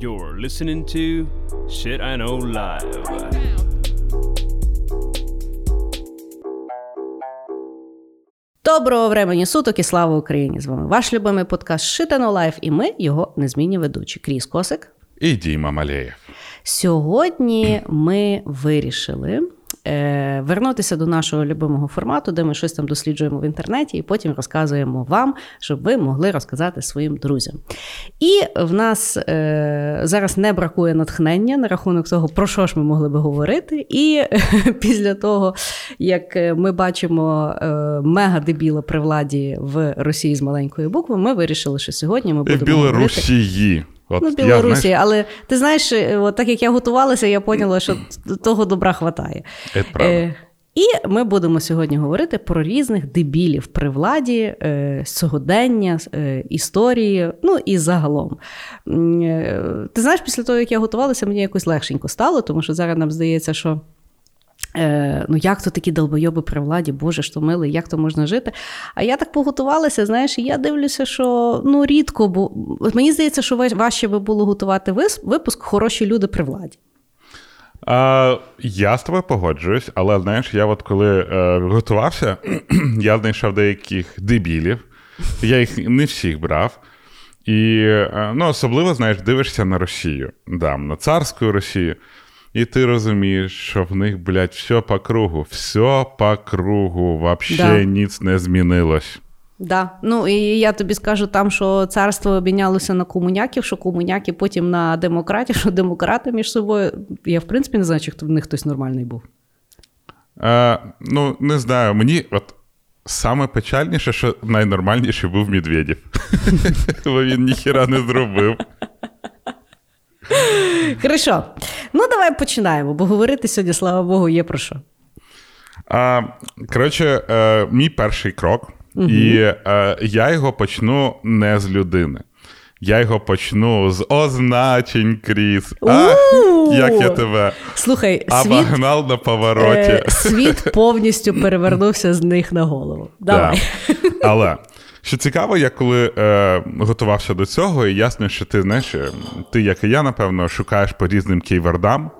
You're listening to Shit I Know Live. Доброго времени суток і слава Україні! З вами ваш любимий подкаст Shit I Know Live, і ми його незмінні ведучі. Кріс Косик. І Діма Малеєв. Сьогодні ми вирішили е, вернутися до нашого любимого формату, де ми щось там досліджуємо в інтернеті, і потім розказуємо вам, щоб ви могли розказати своїм друзям. І в нас е, зараз не бракує натхнення на рахунок того, про що ж ми могли би говорити. І після того, як ми бачимо е, мега дебіла при владі в Росії з маленької букви, ми вирішили, що сьогодні ми будемо Білорусії. От Ну, я, Білорусі, знаєш, але ти знаєш, е, от так як я готувалася, я поняла, що того добра хватає. Це правда. Е, і ми будемо сьогодні говорити про різних дебілів при владі, е, сьогодення, е, історії, ну і загалом. Е, Ти знаєш, після того, як я готувалася, мені якось легшенько стало, тому що зараз нам здається, що. Е, ну, як то такі долбойоби при владі, Боже, що милий, як то можна жити? А я так поготувалася, знаєш, і я дивлюся, що ну рідко, бо мені здається, що важче би було готувати випуск хороші люди при владі. А, я з тобою погоджуюсь, але знаєш, я от коли е, готувався, я знайшов деяких дебілів. Я їх не всіх брав. І е, ну, особливо, знаєш, дивишся на Росію, да, на царську Росію. І ти розумієш, що в них, блядь, все по кругу, все по кругу, вообще Да. ніц не змінилось. Да. Ну і я тобі скажу там, що царство обмінялося на комуняків, що комуняки потім на демократів, що демократи між собою. Я в принципі не знаю, чи в них хтось нормальний був. Е, ну, не знаю, мені от саме печальніше, що найнормальніший був Медведєв. Бо він ніхіра не зробив. Хорошо. Ну давай починаємо, бо говорити сьогодні, слава Богу, є про що. А, коротше, е, мій перший крок, і е, я його почну не з людини. Я його почну з означень, Кріс. А, як я тебе Слухай, світ, обогнав на повороті. е, світ повністю перевернувся з них на голову. Давай. Да. Але що цікаво, я коли е, готувався до цього, і ясно, що ти знаєш, ти, як і я, напевно, шукаєш по різним кейвердам.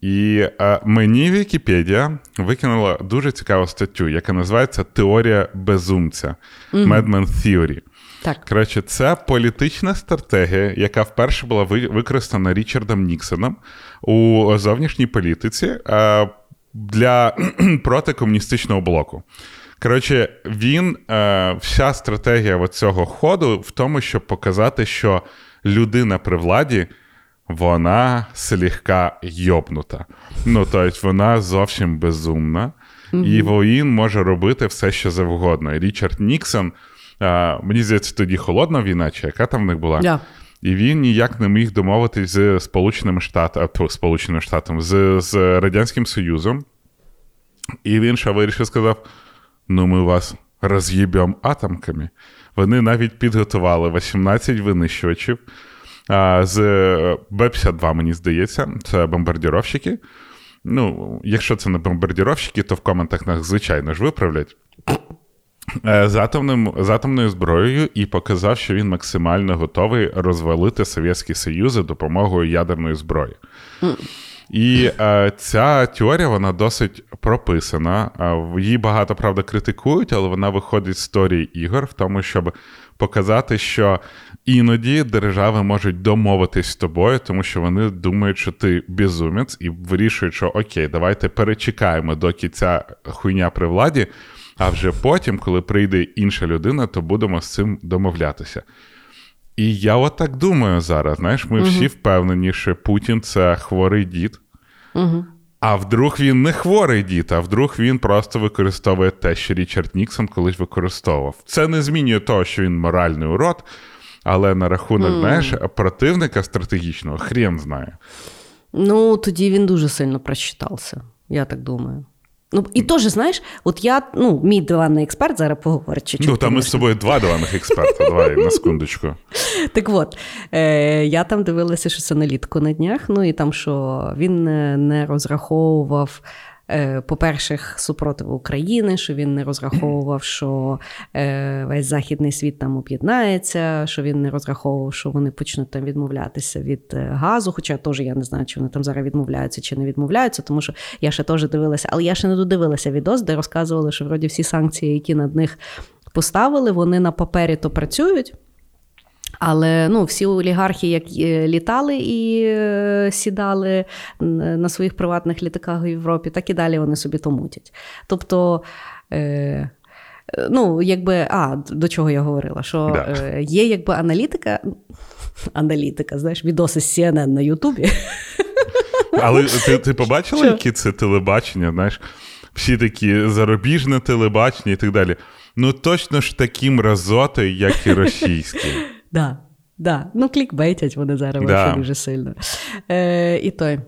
І е, мені Вікіпедія викинула дуже цікаву статтю, яка називається Теорія безумця Madman Theory. Так. Коротше, це політична стратегія, яка вперше була ви- використана Річардом Ніксоном у зовнішній політиці е, для протикомуністичного блоку. Коротше, він, е, вся стратегія цього ходу в тому, щоб показати, що людина при владі. Вона слегка йобнута. Ну, тобто, вона зовсім безумна, і він може робити все, що завгодно. І Річард Ніксон, а, мені здається, тоді холодна війна, чи яка там в них була? Да. І він ніяк не міг домовитись з Сполученими Штатами, Сполученими Штатами, з, з Радянським Союзом. І він ще вирішив сказав: ну, ми вас роз'їбемо атомками. Вони навіть підготували 18 винищувачів з Б-52, мені здається, це бомбардіровщики. Ну, якщо це не бомбардіровщики, то в коментах нас, звичайно ж, виправлять. Е, З, атомним, з атомною зброєю і показав, що він максимально готовий розвалити Совєтський Союз за допомогою ядерної зброї. І е, ця теорія вона досить прописана. Е, Її багато правда критикують, але вона виходить з історії ігор в тому, щоб показати, що іноді держави можуть домовитись з тобою, тому що вони думають, що ти безумець, і вирішують, що окей, давайте перечекаємо, доки ця хуйня при владі. А вже потім, коли прийде інша людина, то будемо з цим домовлятися. І я от так думаю зараз. Знаєш, ми всі впевнені, що Путін це хворий дід. А вдруг він не хворий дід, а вдруг він просто використовує те, що Річард Ніксон колись використовував. Це не змінює того, що він моральний урод, але на рахунок, знаєш, противника стратегічного хрен знає. Ну, тоді він дуже сильно прочитався, я так думаю. Ну, і теж, знаєш, от я, ну, мій диванний експерт зараз поговорить чуть-чуть. Ну, там ми з собою два диванних експерта. Давай на секундочку. Так от, е, я там дивилася щось налітку на днях, ну і там, що він не, не розраховував е, по-перше, супротиву України, що він не розраховував, що е, весь західний світ там об'єднається, що він не розраховував, що вони почнуть там відмовлятися від е, газу. Хоча теж я не знаю, чи вони там зараз відмовляються чи не відмовляються, тому що я ще теж дивилася, але я ще не додивилася відос, де розказували, що вроді всі санкції, які над них поставили, вони на папері то працюють. Але ну, всі олігархи, як е, літали і е, сідали на своїх приватних літаках в Європі, так і далі вони собі то мутять. Тобто. Е, Ну, якби, а, до чого я говорила? Що да. е, є якби аналітика, аналітика, знаєш, відоси з CNN на Ютубі. Але ти ти побачила, які це телебачення? Знаєш, всі такі зарубіжне телебачення і так далі. Ну, точно ж такі мразоти, як і російські. Да, да. Ну, клікбейтять вони зараз да. дуже сильно. Е, І той.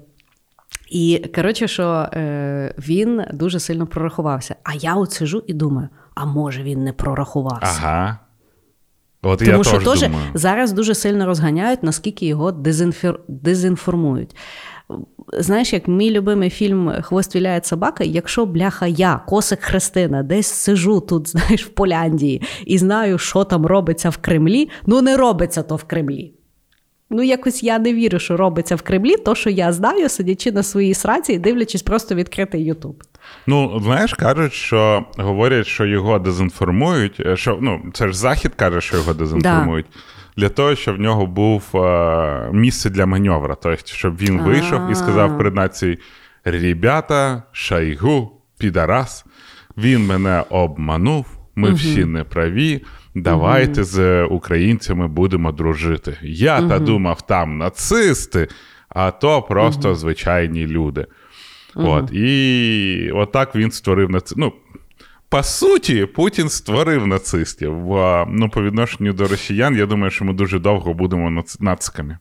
І коротше, що е, він дуже сильно прорахувався. А я от сижу і думаю: а може він не прорахувався? Ага. От Тому я що теж думаю. зараз дуже сильно розганяють, наскільки його дезінфер... дезінформують знаєш, як мій любимий фільм Хвост віляє собака, якщо бляха я, косик Христина, десь сижу тут, знаєш, в Поляндії і знаю, що там робиться в Кремлі, ну не робиться то в Кремлі. Ну, якось я не вірю, що робиться в Кремлі, то що я знаю, сидячи на своїй сраці і дивлячись просто відкритий Ютуб. Ну, знаєш, кажуть, що говорять, що його дезінформують. Е, що ну, це ж Захід каже, що його дезінформують. Да для того, щоб в нього був е, місце для маневра. Тобто, щоб він вийшов і сказав перед нацією: Ребята, шайгу, підарас, він мене обманув, ми угу. всі неправі. Давайте угу. з українцями будемо дружити. Я угу. та думав, там нацисти, а то просто звичайні люди. От, І отак він створив наці... ну, по суті, Путін створив нацистів. Ну, по відношенню до росіян, я думаю, що ми дуже довго будемо нациками.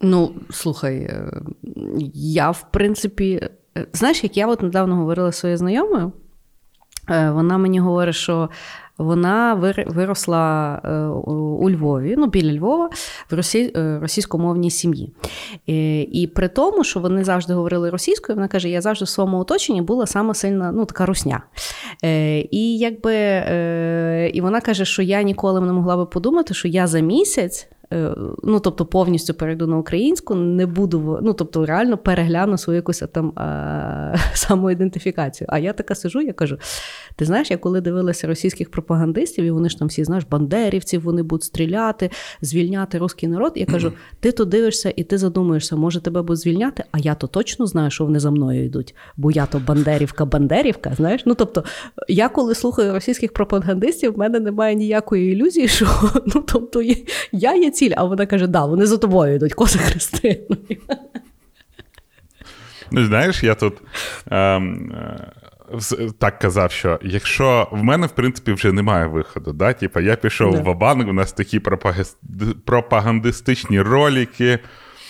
Ну, слухай, е, я в принципі, е, знаєш, як я от недавно говорила своєю знайомою, вона мені говорить, що вона виросла е, у Львові, ну біля Львова, в. Е, російськомовній сім'ї. Е, і при тому, що вони завжди говорили російською, вона каже: я завжди в своєму оточенні була саме сильна, ну така русня. І якби і вона каже, що я ніколи не могла би подумати, що я за місяць Е, ну, тобто, повністю перейду на українську, не буду ну, тобто, реально перегляну свою якусь там а, самоідентифікацію. А я така сижу, я кажу: ти знаєш, я коли дивилася російських пропагандистів, і вони ж там всі знаєш, бандерівців, вони будуть стріляти, звільняти русський народ. Я кажу: ти то дивишся і ти задумуєшся, може тебе будуть звільняти, а я то точно знаю, що вони за мною йдуть, бо я то Бандерівка-Бандерівка. знаєш. Ну, тобто, я коли слухаю російських пропагандистів, в мене немає ніякої ілюзії, що ну, тобто, я є ціль, а вона каже: да, вони за тобою йдуть, коси Христину. Ну, знаєш, я тут ем, е, так казав, що якщо в мене, в принципі, вже немає виходу, да? Типа, я пішов да. в Абанк, у нас такі пропагандистичні ролики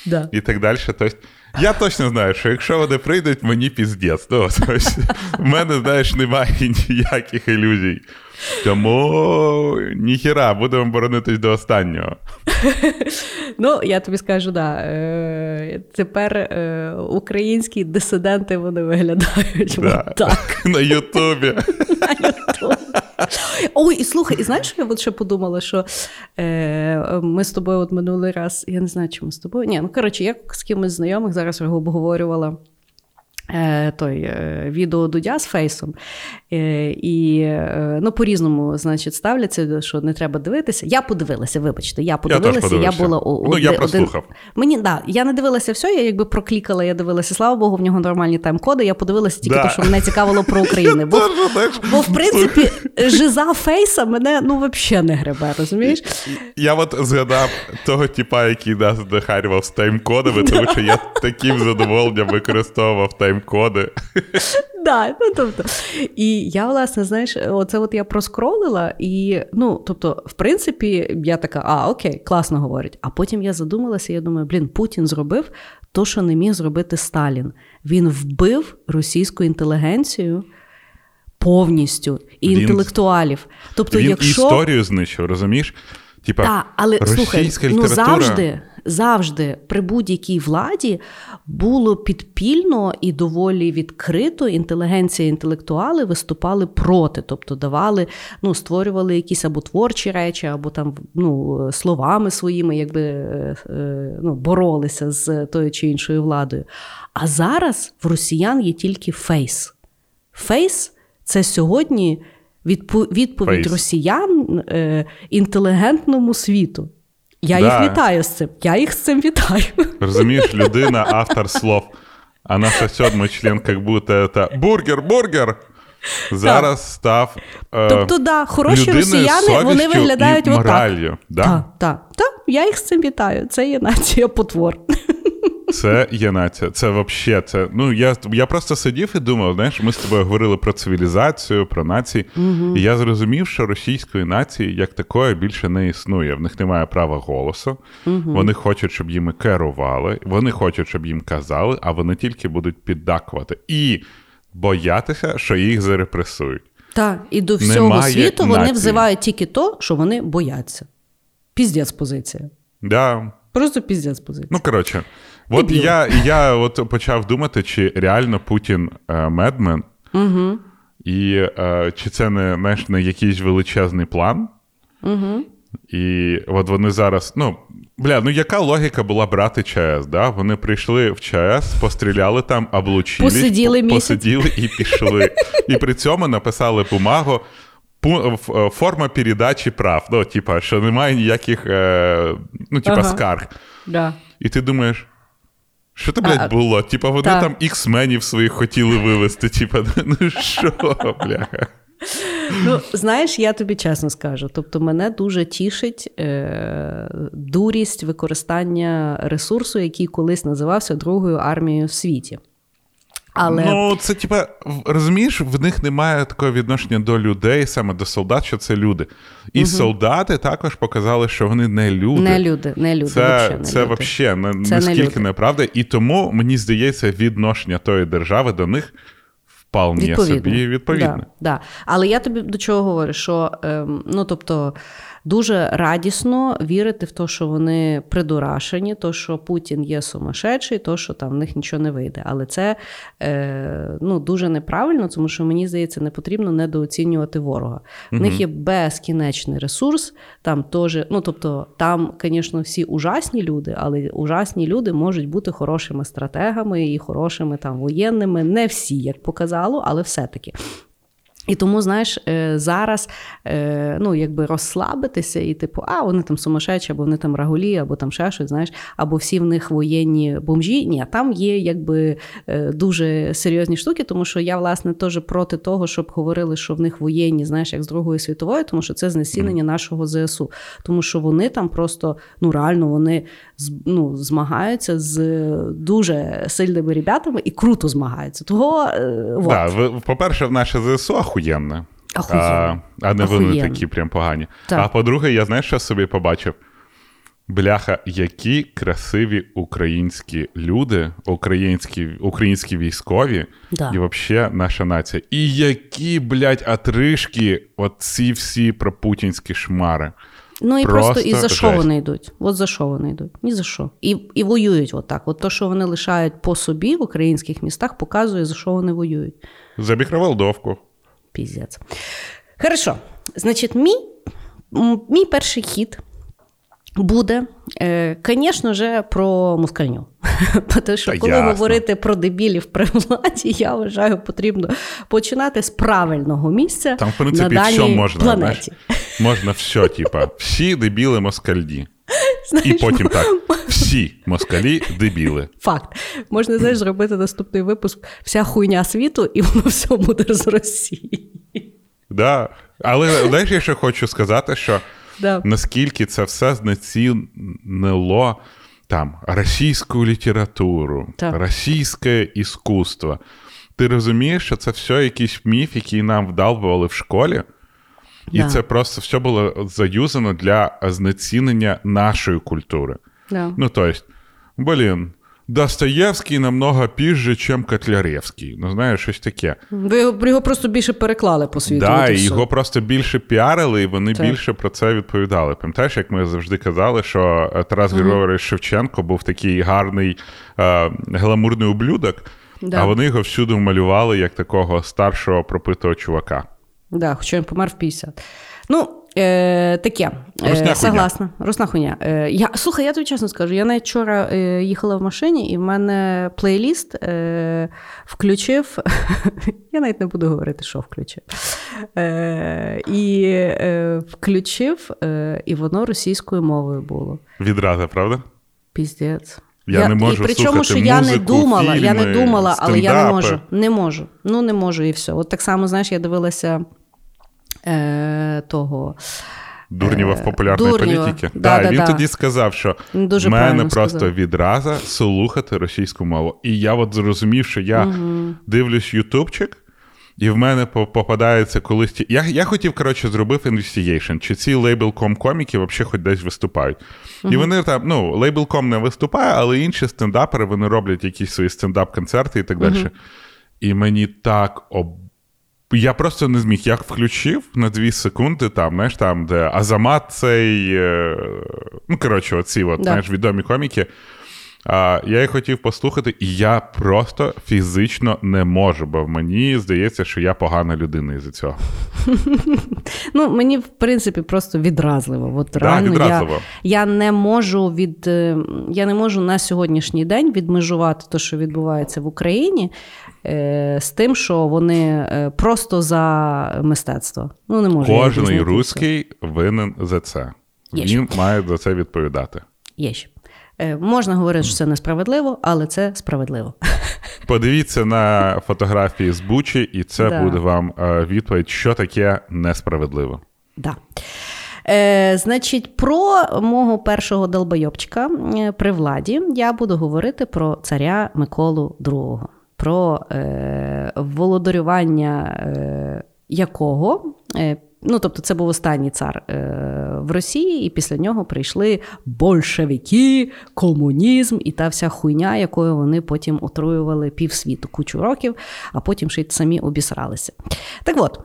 да. і так далі. Тобто, я точно знаю, що якщо вони прийдуть, мені піздець. Ну, тобто, в мене, знаєш, немає ніяких ілюзій. Тому ніхіра, будемо боронитись до останнього. Ну, я тобі скажу, да. Е, тепер е, українські дисиденти вони виглядають да. так. На Ютубі. На Ютубі. Ой, і слухай, і знаєш, що я от ще подумала, що е, ми з тобою от минулий раз, я не знаю, чому з тобою. Ні, ну коротше, я з кимось знайомих зараз обговорювала. Е, той відео Дудя з фейсом. Е, і ну, по-різному значить, ставляться, що не треба дивитися. Я подивилася, вибачте, я подивилася, я, я була у ну, я прослухав. Мені да, я не дивилася все, я якби проклікала, я дивилася, слава Богу, в нього нормальні тайм-коди. Я подивилася тільки да. те, що мене цікавило про Україну. Бо, бо в принципі, жиза фейса мене ну взагалі не гребе, розумієш? Я от згадав того типа, який нас дохарював з тайм-кодами, тому що я таким задоволенням використовував тайм тайм-коди. Да, ну, тобто, І я, власне, знаєш, оце от я проскролила, і, ну, тобто, в принципі, я така, а, окей, класно говорить. А потім я задумалася, я думаю, блін, Путін зробив то, що не міг зробити Сталін. Він вбив російську інтелігенцію. Повністю і він, інтелектуалів. Тобто, він якщо... історію знищив, розумієш? Типа, Так, але слухай, ну завжди завжди при будь-якій владі було підпільно і доволі відкрито інтелігенція, інтелектуали виступали проти, тобто давали, ну, створювали якісь або творчі речі, або там ну, словами своїми, якби е, е, ну, боролися з тою чи іншою владою. А зараз в росіян є тільки фейс. Фейс це сьогодні відповідь Фейс. росіян е, інтелігентному світу. Я Да. їх вітаю з цим. Я їх з цим вітаю. Розумієш, людина, автор слов. А наша сьомий член, як будто це бургер, бургер. Зараз став. е, Тобто, да, хороші росіяни вони виглядають і отак. Моралью, Да? Так, так, так. Я їх з цим вітаю. Це є нація потвор. Це є нація. Це взагалі. Це, ну, я, я просто сидів і думав, знаєш, ми з тобою говорили про цивілізацію, про нації. І я зрозумів, що російської нації як такої більше не існує. В них немає права голосу. Вони хочуть, щоб їм керували, вони хочуть, щоб їм казали, а вони тільки будуть піддакувати. І боятися, що їх зарепресують. Так, і до всього Немає світу вони взивають тільки то, що вони бояться. Піздець позиція. Да. Просто піздець позиція. Ну, коротше, от Дебіл. я, я от почав думати, чи реально Путін е, медмен, Угу. і е, чи це не, знаєш, не якийсь величезний план. Угу. І от вони зараз. Ну, бля, ну яка логіка була брати ЧАЕС? Да? Вони прийшли в ЧАЕС, постріляли там, облучили, Посиділи місяць. посиділи і пішли. І при цьому написали бумагу. е, Форма передачі прав. Ну, типа, що немає ніяких е, ну, типа, Ага. скарг. Да. І ти думаєш, що це, блядь, було? Типа, вони так. там іксменів своїх хотіли вивезти. Типа, ну що, бляха? Ну, знаєш, я тобі чесно скажу. Тобто, мене дуже тішить е, дурість використання ресурсу, який колись називався Другою армією в світі. Але Ну, це типа, розумієш, в них немає такого відношення до людей, саме до солдат, що це люди. І солдати також показали, що вони не люди. не люди, не люди. Це, це взагалі не, Це не наскільки неправда. І тому, мені здається, відношення тої держави до них вполне собі відповідне. Да, да. Але я тобі до чого говорю, що ем, ну, тобто, дуже радісно вірити в те, що вони придурашені, то, що Путін є сумасшедший, то, що там в них нічого не вийде. Але це е, ну, дуже неправильно, тому що мені здається, не потрібно недооцінювати ворога. В них є безкінечний ресурс, там теж, ну тобто, там, звісно, всі ужасні люди, але ужасні люди можуть бути хорошими стратегами і хорошими там воєнними. Не всі, як показало, але все-таки. І тому, знаєш, е, зараз е, ну, якби розслабитися і типу, а вони там сумасшедші, або вони там рагулі, або там ще щось, знаєш, або всі в них воєнні бомжі. Ні, там є якби е, дуже серйозні штуки, тому що я, власне, теж проти того, щоб говорили, що в них воєнні, знаєш, як з Другої світової, тому що це знесілення нашого ЗСУ. Тому що вони там просто ну реально вони ну, змагаються з дуже сильними ребятами і круто змагаються. Того е, вот. Да, ви- по-перше, в наше ЗСУ охуєнне. А, а не вони такі прям погані. Так. А по-друге, я знаєш, що собі побачив? Бляха, які красиві українські люди, українські, українські військові, Да. і взагалі наша нація. І які, блядь, отришки, оці всі пропутінські шмари. Ну і Просто просто, і за що вони йдуть? От за що вони йдуть? Ні за що. І, і воюють отак. От то, що вони лишають по собі в українських містах, показує, за що вони воюють. За мікроволдовку. Піздець. Хорошо. Значить, мій, мій перший хід буде, е, звісно ж, про москальню. Тому що Та коли ясно. говорити про дебілів при владі, я вважаю, потрібно починати з правильного місця Там, в на принципі, даній все можна. планеті. Знаєш? Можна все, типа, всі дебіли москальді. І потім так: всі москалі дебіли. Факт. Можна знаєш, зробити наступний випуск вся хуйня світу, і воно все буде з Росії. Да. Але знаєш, я ще хочу сказати, що Да. наскільки це все знецінило там російську літературу, Так. російське іскусство. Ти розумієш, що це все якийсь міф, який нам вдалбували в школі, і Да. це просто все було заюзано для знецінення нашої культури. Да. Ну, тобто, блін, Достоєвський намного пізже, чим Котляревський. Ну, знаєш, щось таке. Ви його, його просто більше переклали по світу. Да, і його просто більше піарили, і вони Так. більше про це відповідали. Пам'ятаєш, як ми завжди казали, що е, Тарас Григорович Шевченко був такий гарний е, гламурний ублюдок, Да. а вони його всюди малювали як такого старшого пропитого чувака. Да, хоча він помер в 50. Ну, е, таке. Русня. Е, согласна. Русна хуйня. Е, я, слухай, я тобі чесно скажу, я навіть вчора е, їхала в машині, і в мене плейліст е, включив. я навіть не буду говорити, що включив. Е, і е, включив, е, і воно російською мовою було. Відразу, правда? Піздець. Я не можу і причому, слухати що я не думала, я не фільми, думала, але я не можу. Не можу. Ну, не можу, і все. От так само, знаєш, я дивилася е, того. Дурнєва в популярної Дурнєва. політики. Да, да, він да. тоді сказав, що дуже в мене просто сказав. відразу слухати російську мову. І я от зрозумів, що я дивлюсь ютубчик, і в мене попадається колись. ті- Я, я хотів, коротше, зробив investigation, чи ці Labelcom коміки взагалі хоч десь виступають. І вони там, ну, Labelcom не виступає, але інші стендапери вони роблять якісь свої стендап-концерти і так далі. І мені так об... Я просто не зміг. Я включив на дві секунди, там, знаєш, там, де Азамат цей. Е... Ну, коротше, оці от, Да. знаєш, відомі коміки. А, я їх хотів послухати, і я просто фізично не можу, бо мені здається, що я погана людина із-за цього. Ну, мені, в принципі, просто відразливо. От Да, реально відразливо. Я, я не можу від е, я не можу на сьогоднішній день відмежувати те, що відбувається в Україні, е, з тим, що вони е, просто за мистецтво. Ну, не можу. Кожний відрізнити винен за це. Є Він має за це відповідати. Є ще. Е, Можна говорити, що це несправедливо, але це справедливо. Подивіться на фотографії з Бучі, і це Да. буде вам е, відповідь, що таке несправедливо. Да. Е, значить, про мого першого долбойобчика е, при владі я буду говорити про царя Миколу II, про е, володарювання е, якого. Е, Ну, тобто, це був останній цар е, в Росії, і після нього прийшли большевики, комунізм і та вся хуйня, якою вони потім отруювали півсвіту кучу років, а потім ще й самі обісралися. Так от.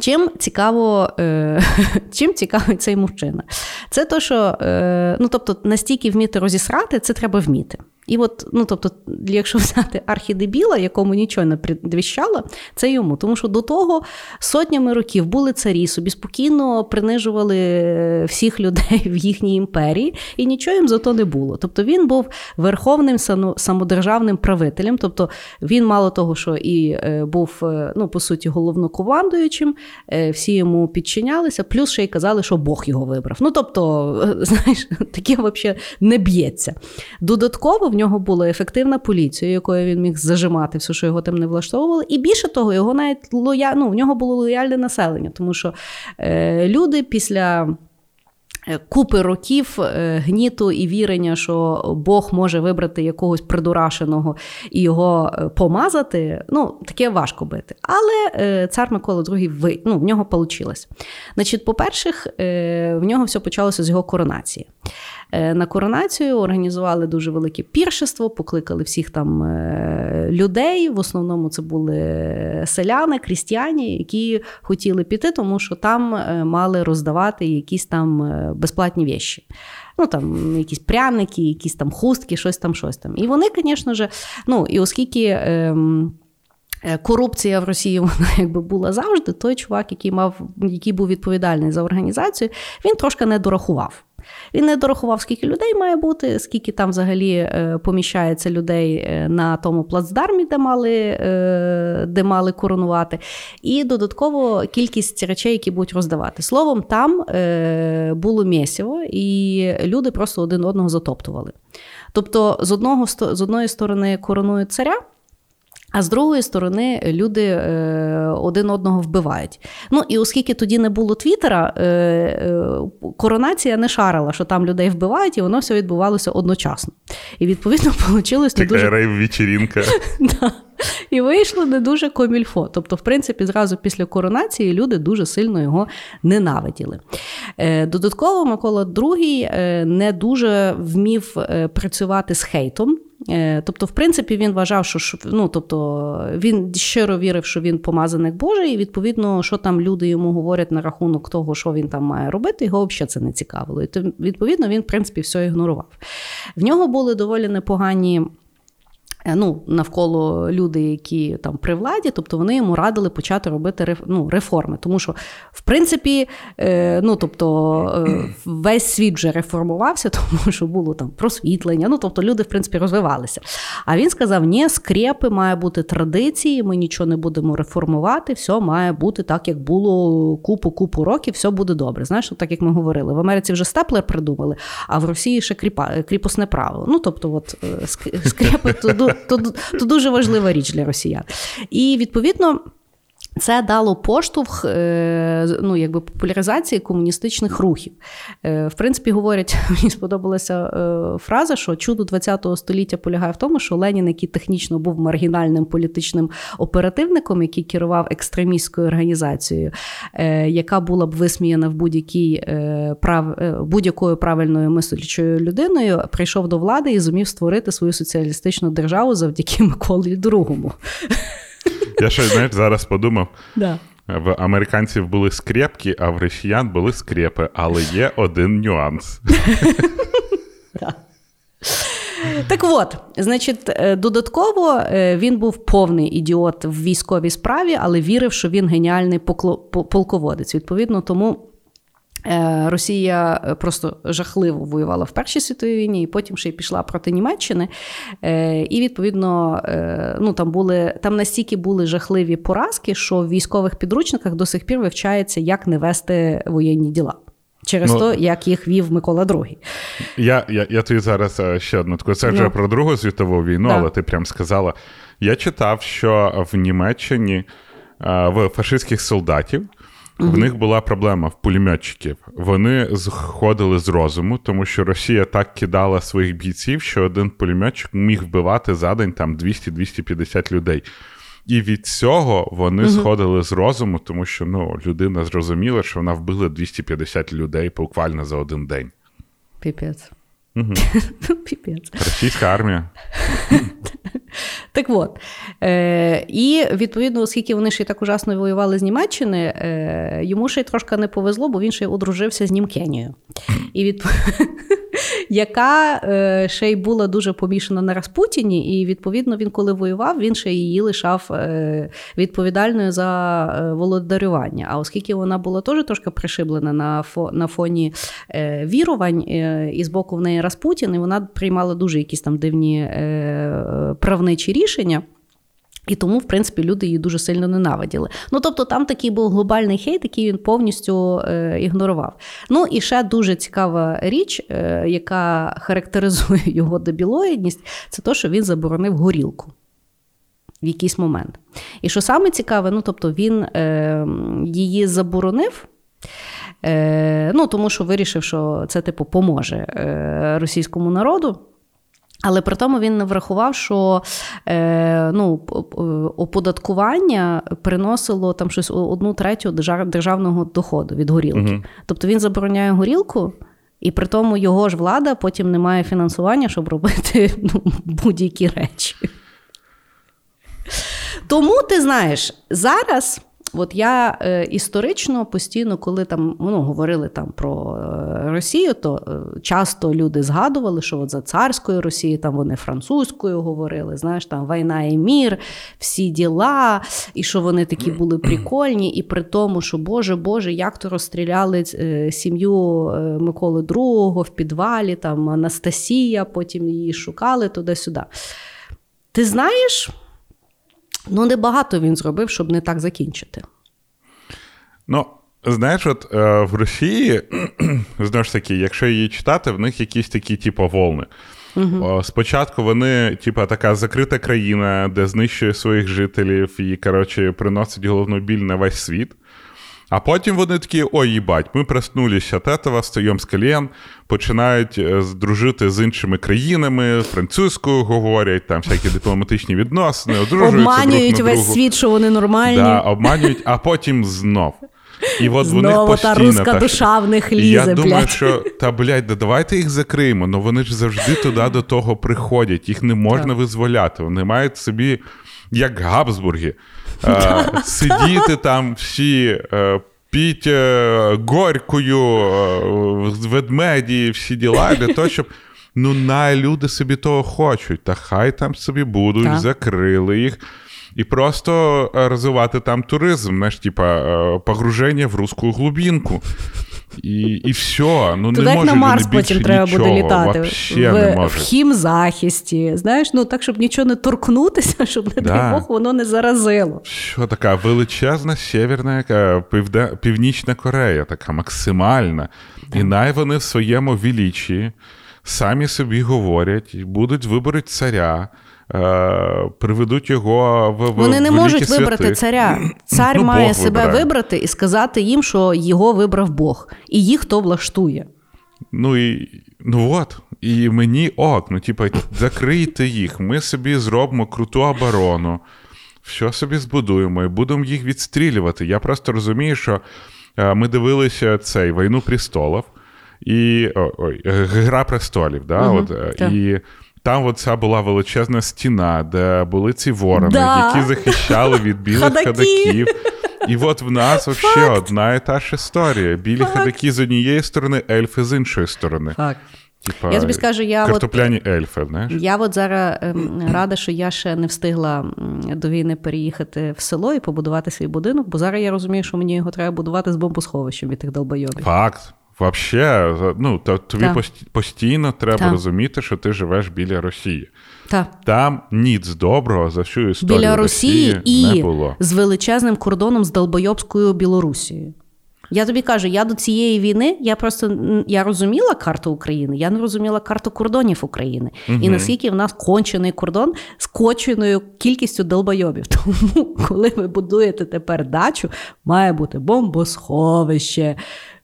Чим цікаво, е, чим цікавий цей мужчина? Це то, що е, ну, тобто, настільки вміти розісрати, це треба вміти. І от, ну тобто, якщо взяти архідебіла, якому нічого не предвіщало, це йому. Тому що до того сотнями років були царі, собі спокійно принижували всіх людей в їхній імперії, і нічого їм за то не було. Тобто він був верховним самодержавним правителем. Тобто він мало того, що і е, був е, ну, по суті головнокомандуючим, е, всі йому підчинялися, плюс ще й казали, що Бог його вибрав. Ну тобто, е, знаєш, таке взагалі не б'ється. Додатково нього була ефективна поліція, якою він міг зажимати все, що його там не влаштовувало. І більше того, його навіть лоя... ну, в нього було лояльне населення, тому що е, люди після. е, Купи років е, гніту і вірення, що Бог може вибрати якогось придурашеного і його е, помазати. Ну, таке важко бити. Але цар Микола II ви, ну, в нього вийшло. Значить, по-перше, е, в нього все почалося з його коронації. Е, На коронацію організували дуже велике піршество, покликали всіх там е, людей. В основному це були селяни, крістяні, які хотіли піти, тому що там е, мали роздавати якісь там безплатні вещі. Ну там якісь пряники, якісь там хустки, щось там, щось там. І вони, звісно ж, ну і оскільки. ем, Корупція в Росії вона якби була завжди. Той чувак, який мав, який був відповідальний за організацію, він трошки не дорахував. Він не дорахував, скільки людей має бути, скільки там взагалі е, поміщається людей е, на тому плацдармі, де мали, е, де мали коронувати, і додатково кількість речей, які будуть роздавати. Словом, там було місіво, і люди просто один одного затоптували. Тобто, з, одного, з одної сторони коронують царя. А з другої сторони, люди е, один одного вбивають. Ну і оскільки тоді не було Твіттера, е, е, коронація не шарила, що там людей вбивають, і воно все відбувалося одночасно. І відповідно вийшло дуже рейв-вечерінка. Да. І вийшло не дуже комільфо. Тобто, в принципі, зразу після коронації люди дуже сильно його ненавиділи. Е, Додатково, Микола II е, не дуже вмів е, працювати з хейтом. Е, тобто, в принципі, він вважав, що ну, тобто, він щиро вірив, що він помазаник Божий, і відповідно, що там люди йому говорять на рахунок того, що він там має робити, його взагалі це не цікавило. І відповідно він, в принципі, все ігнорував. В нього були доволі непогані. Е, ну, навколо люди, які там при владі, тобто вони йому радили почати робити ну, реформи. Тому що, в принципі, е, ну тобто е, весь світ вже реформувався, тому що було там просвітлення. Ну, тобто люди, в принципі, розвивалися. А він сказав: ні, скрепи має бути традиції, ми нічого не будемо реформувати, все має бути так, як було купу-купу років, все буде добре. Знаєш, так як ми говорили, в Америці вже степлер придумали, а в Росії ще кріпа, кріпосне право. Ну, тобто, от скрепи туди то, то дуже важлива річ для росіян. І відповідно. Це дало поштовх е, ну, якби популяризації комуністичних рухів. Е, в принципі, говорять, мені сподобалася е, фраза, що чудо ХХ століття полягає в тому, що Ленін, який технічно був маргінальним політичним оперативником, який керував екстремістською організацією, яка була б висміяна в будь-якій прав будь-якою правильною мислячою людиною, прийшов до влади і зумів створити свою соціалістичну державу завдяки Миколі II. Я ще знаєш, зараз подумав. Да. В американців були скрепки, а в росіян були скрепи, але є один нюанс. Так от, значить, е, додатково е, він був повний ідіот в військовій справі, але вірив, що він геніальний полководець. Відповідно, тому Росія е, просто жахливо воювала в Першій світовій війні, і потім ще й пішла проти Німеччини. Е, і відповідно, ну там були там настільки були жахливі поразки, що в військових підручниках до сих пір вивчається, як не вести воєнні діла. Через ну, то, як їх вів Микола II. Я я, я тобі зараз ще одну таку. Це вже ну. про Другу світову війну, да. але ти прям сказала. Я читав, що в Німеччині в фашистських солдатів в mm них була проблема в пулеметчиків. Вони сходили з розуму, тому що Росія так кидала своїх бійців, що один пулеметчик міг вбивати за день там 200-250 людей. І від цього вони mm сходили з розуму, тому що ну, людина зрозуміла, що вона вбила 250 людей буквально за один день. Піпець. Угу. Піпець. Російська армія. Так от. Е, І відповідно, оскільки вони ще й так ужасно воювали з Німеччини, е, йому ще й трошки не повезло, бо він ще й одружився з Німкенією. І відповідно. Яка е, ще й була дуже помішана на Распутіні, і відповідно він, коли воював, він ще її лишав е, відповідальною за е, володарювання. А оскільки вона була теж трошки пришиблена на на фоні е, вірувань, е, і з боку в неї Распутін, і вона приймала дуже якісь там дивні е, правничі рішення. І тому, в принципі, люди її дуже сильно ненавиділи. Ну тобто, там такий був глобальний хейт, який він повністю е, ігнорував. Ну і ще дуже цікава річ, е, яка характеризує його дебілоїдність, це те, що він заборонив горілку в якийсь момент. І що саме цікаве, ну тобто він е, її заборонив. Е, ну, Тому що вирішив, що це типу поможе е, російському народу. Але при тому він не врахував, що е, ну, оподаткування приносило там щось одну третю державного доходу від горілки. Угу. Тобто він забороняє горілку, і при тому його ж влада потім не має фінансування, щоб робити ну, будь-які речі. Тому ти знаєш, зараз От я е, історично постійно, коли там ну, говорили там про е, Росію, то е, часто люди згадували, що от за царською Росією там вони французькою говорили, знаєш, там війна і мір, всі діла, і що вони такі були прикольні, і при тому, що Боже, Боже, як то розстріляли сім'ю Миколи II в підвалі, там Анастасія, потім її шукали туди-сюди. Ти знаєш? Ну, небагато він зробив, щоб не так закінчити. Ну, знаєш, от е, в Росії, знову ж таки, якщо її читати, в них якісь такі, типу, волни. Угу. Спочатку вони, типу, така закрита країна, де знищує своїх жителів і, коротше, приносить головну біль на весь світ. А потім вони такі: ой, їбать, ми проснулися от этого, стаємо з колін, починають е, дружити з іншими країнами, французькою говорять, там всякі дипломатичні відносини, одружуються Обманюють друг на весь другу. світ, що вони нормальні. Да, Обманюють, а потім знов. І от Знову них та руска та, душа в них І лізе, Я думаю, що та блядь, да давайте їх закриємо. Ну вони ж завжди туди до того приходять. Їх не можна визволяти. Вони мають собі, як Габсбурги, сидіти там всі. Е, Піть е, горькою, е, ведмеді, всі діла для того, щоб ну най люди собі того хочуть. Та хай там собі будуть, Так. закрили їх. І просто е, розвивати там туризм, знаєш, типа е, погруження в русську глубинку. І, і все. Ну, Туди не як може на Марс потім треба нічого, буде літати. Вообще в, не в хімзахисті. Знаєш, ну так, щоб нічого не торкнутися, щоб, не Да. дай Бог, воно не заразило. Що така величезна сєвєрна яка, півде, Північна Корея, така максимальна. І най вони в своєму величі самі собі говорять, будуть виберуть царя, приведуть його в, в Вони не великі можуть вибрати святи. царя. Цар Ну, має Бог себе вибирає. вибрати і сказати їм, що його вибрав Бог, і їх то влаштує. Ну і ну от. І мені ок, ну типа, закрийте їх, ми собі зробимо круту оборону, що собі збудуємо і будемо їх відстрілювати. Я просто розумію, що е, ми дивилися цей Війну престолів і о, ой, е, Гра престолів, да, Мгм, от, е, так. і. Там от ця була величезна стіна, де були ці ворони, Да. які захищали від білих Ходаки. ходаків. І от в нас взагалі одна і та ж історія. Білі ходаки з однієї сторони, ельфи з іншої сторони. Так. Типа, Я тобі скажу, я от- ельфи, знаєш? Я от зараз ем, рада, що я ще не встигла до війни переїхати в село і побудувати свій будинок, бо зараз я розумію, що мені його треба будувати з бомбосховищем від тих долбойобів. Факт. Вообще, ну, то, тобі пост- постійно треба Так. розуміти, що ти живеш біля Росії. Так. Там ніц доброго за всю історію Біля Росії Росії і не було. з величезним кордоном з долбойобською Білорусією. Я тобі кажу, я до цієї війни я просто я розуміла карту України, я не розуміла карту кордонів України. І наскільки в нас кончений кордон з конченою кількістю долбойобів. Тому, коли ви будуєте тепер дачу, має бути бомбосховище.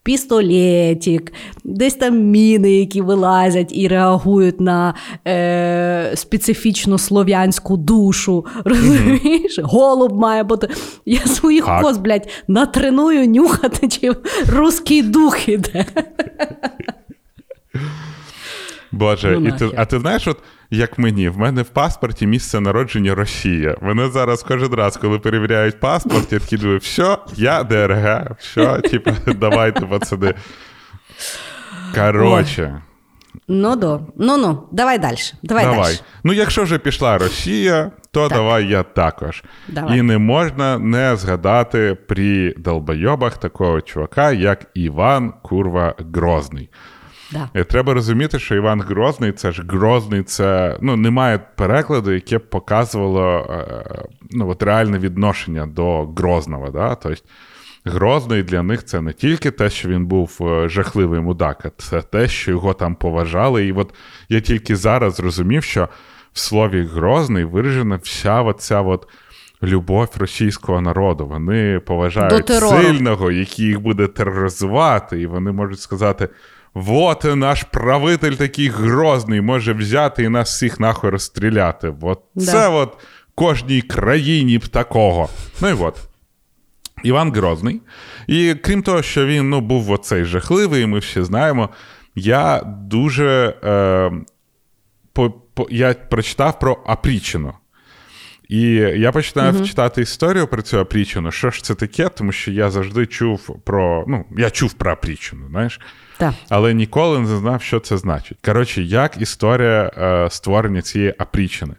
Пістолетик, десь там міни, які вилазять і реагують на е, специфічну слов'янську душу. Розумієш? Голуб має бути. Я своїх коз, блядь, натреную нюхати, чи русський дух іде. Боже, Ну, і ти, а ти знаєш, от як мені, в мене в паспорті місце народження Росія. Мене зараз кожен раз, коли перевіряють паспорт, я такий думаю, все, я ДРГ, все, типу, давайте, пацани. Коротше. Ну до. Ну ну, давай далі. Давай, Давай. Ну, якщо вже пішла Росія, то Так. давай я також. Давай. І не можна не згадати при долбойобах такого чувака, як Іван Курва Грозний. Да. Е, Треба розуміти, що Іван Грозний це ж Грозний, це ну, немає перекладу, яке б показувало е, ну, от реальне відношення до Грозного. Да? Тобто, Грозний для них це не тільки те, що він був е, жахливий мудак, а це те, що його там поважали. І от я тільки зараз зрозумів, що в слові Грозний виражена вся оця от любов російського народу. Вони поважають сильного, який їх буде тероризувати, і вони можуть сказати. Вот наш правитель такий грозний може взяти і нас всіх нахуй розстріляти. От Да. це от кожній країні б такого. Ну і от. Іван Грозний. І крім того, що він ну, був оцей жахливий, ми всі знаємо. Я дуже е, по, по, я прочитав про Апрічину. І я починав Мгм. читати історію про цю Апрічину. Що ж це таке? Тому що я завжди чув про. Ну, я чув про Апрічину, знаєш, Так. але ніколи не знав, що це значить. Коротше, як історія е, створення цієї Апрічини.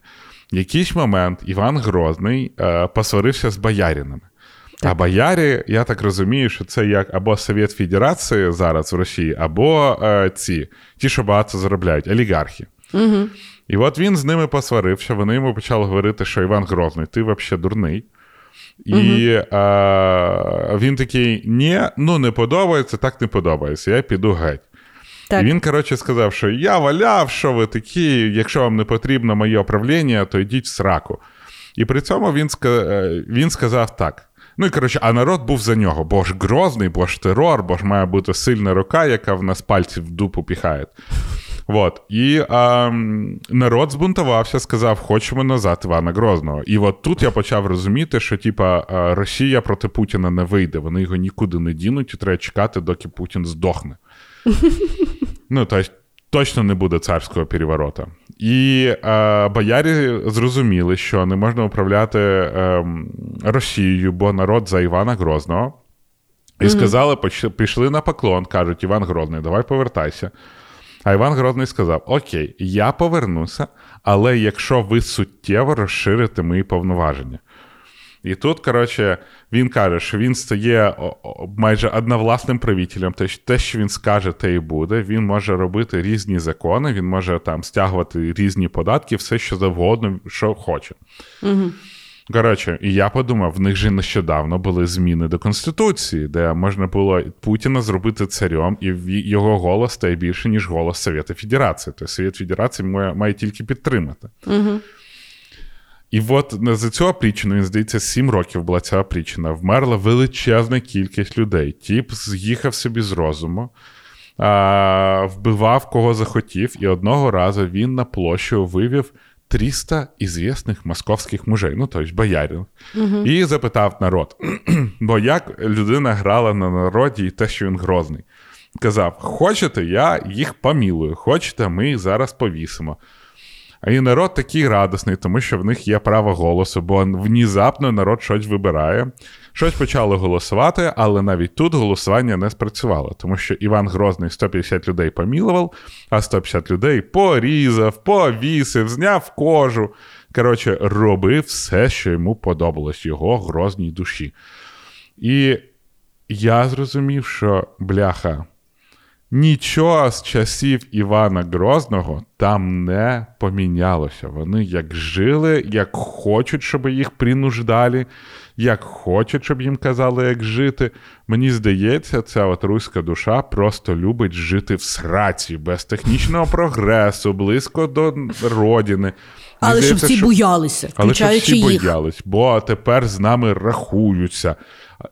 В якийсь момент Іван Грозний е, посварився з бояринами. А боярі, я так розумію, що це як або Совєт Федерації зараз в Росії, або е, ці, ті, що багато заробляють, олігархи. Угу. І от він з ними посварився, вони йому почали говорити, що Іван Грозний, ти взагалі дурний. І е, він такий: ні, ну не подобається, так не подобається, я піду геть. Так. І він, коротше, сказав, що я валяв, що ви такі, якщо вам не потрібно моє правління, то йдіть в сраку. І при цьому він, е, він сказав так. Ну і коротше, а народ був за нього, бо ж грозний, бо ж терор, бо ж має бути сильна рука, яка в нас пальці в дупу піхає. От. І а, народ збунтувався, сказав, хочемо назад Івана Грозного. І от тут я почав розуміти, що типа Росія проти Путіна не вийде, вони його нікуди не дінуть, і треба чекати, доки Путін здохне. Ну, тобто, точно не буде царського переворота. І е, боярі зрозуміли, що не можна управляти е, Росією, бо народ за Івана Грозного. І mm-hmm. сказали, пішли на поклон, кажуть, Іван Грозний, давай повертайся. А Іван Грозний сказав: Окей, я повернуся, але якщо ви суттєво розширите мої повноваження. І тут, коротше, він каже, що він стає майже одновласним правителем. Те, що він скаже, те і буде. Він може робити різні закони, він може там стягувати різні податки, все що завгодно, що хоче. Угу. Коротше, і я подумав, в них же нещодавно були зміни до Конституції, де можна було Путіна зробити царем, і його голос стає більше, ніж голос Совєту Федерації. Тобто Совєт Федерації має, має тільки підтримати. Угу. І от за цю опрічину, він здається, сім років була ця опрічина. Вмерла величезна кількість людей. Тіп з'їхав собі з розуму, а, вбивав кого захотів, і одного разу він на площу вивів 300 ізвісних московських мужей, ну тобто боярів, угу. і запитав народ: бо як людина грала на народі і те, що він грозний. Казав: Хочете, я їх помілую, хочете, ми їх зараз повісимо. А і народ такий радісний, тому що в них є право голосу, бо внезапно народ щось вибирає. Щось почали голосувати, але навіть тут голосування не спрацювало, тому що Іван Грозний 150 людей помілував, а 150 людей порізав, повісив, зняв кожу. Коротше, робив все, що йому подобалось, його грозній душі. І я зрозумів, що бляха. Нічого з часів Івана Грозного там не помінялося. Вони як жили, як хочуть, щоб їх принуждали, як хочуть, щоб їм казали, як жити. Мені здається, ця от руська душа просто любить жити в сраці, без технічного прогресу, близько до родини. Але щоб всі що... боялися, Але щоб всі їх. боялись, бо тепер з нами рахуються.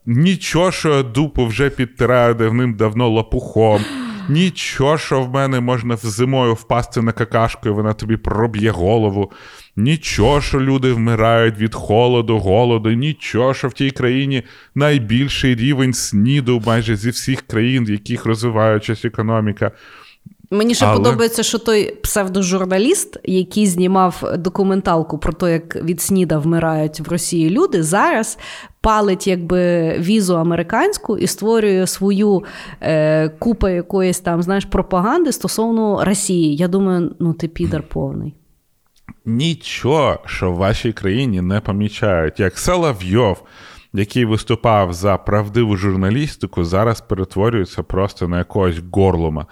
Нічого, що дупу вже підтирає давним-давно лопухом. Нічого, що в мене можна зимою впасти на какашку, і вона тобі проб'є голову. Нічого, що люди вмирають від холоду, голоду, нічого, що в тій країні найбільший рівень сніду майже зі всіх країн, в яких розвиваючась економіка. Мені ще Але... подобається, що той псевдожурналіст, який знімав документалку про те, як від сніда вмирають в Росії люди, зараз палить якби візу американську і створює свою е, купу якоїсь там знаєш, пропаганди стосовно Росії. Я думаю, ну ти підар повний. Нічого, що в вашій країні не помічають, як Соловйов, який виступав за правдиву журналістику, зараз перетворюється просто на якогось горлума.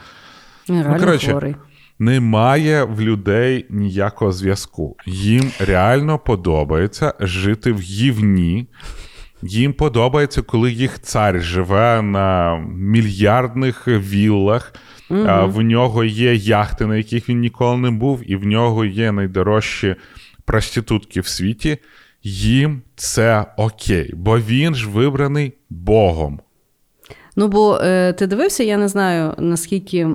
Реально ну, коротше, хворий. Немає в людей ніякого зв'язку. Їм реально подобається жити в гівні. Їм подобається, коли їх цар живе на мільярдних віллах. Угу. А, В нього є яхти, на яких він ніколи не був, і в нього є найдорожчі проститутки в світі. Їм це окей, бо він ж вибраний Богом. Ну, бо е, ти дивився, я не знаю, наскільки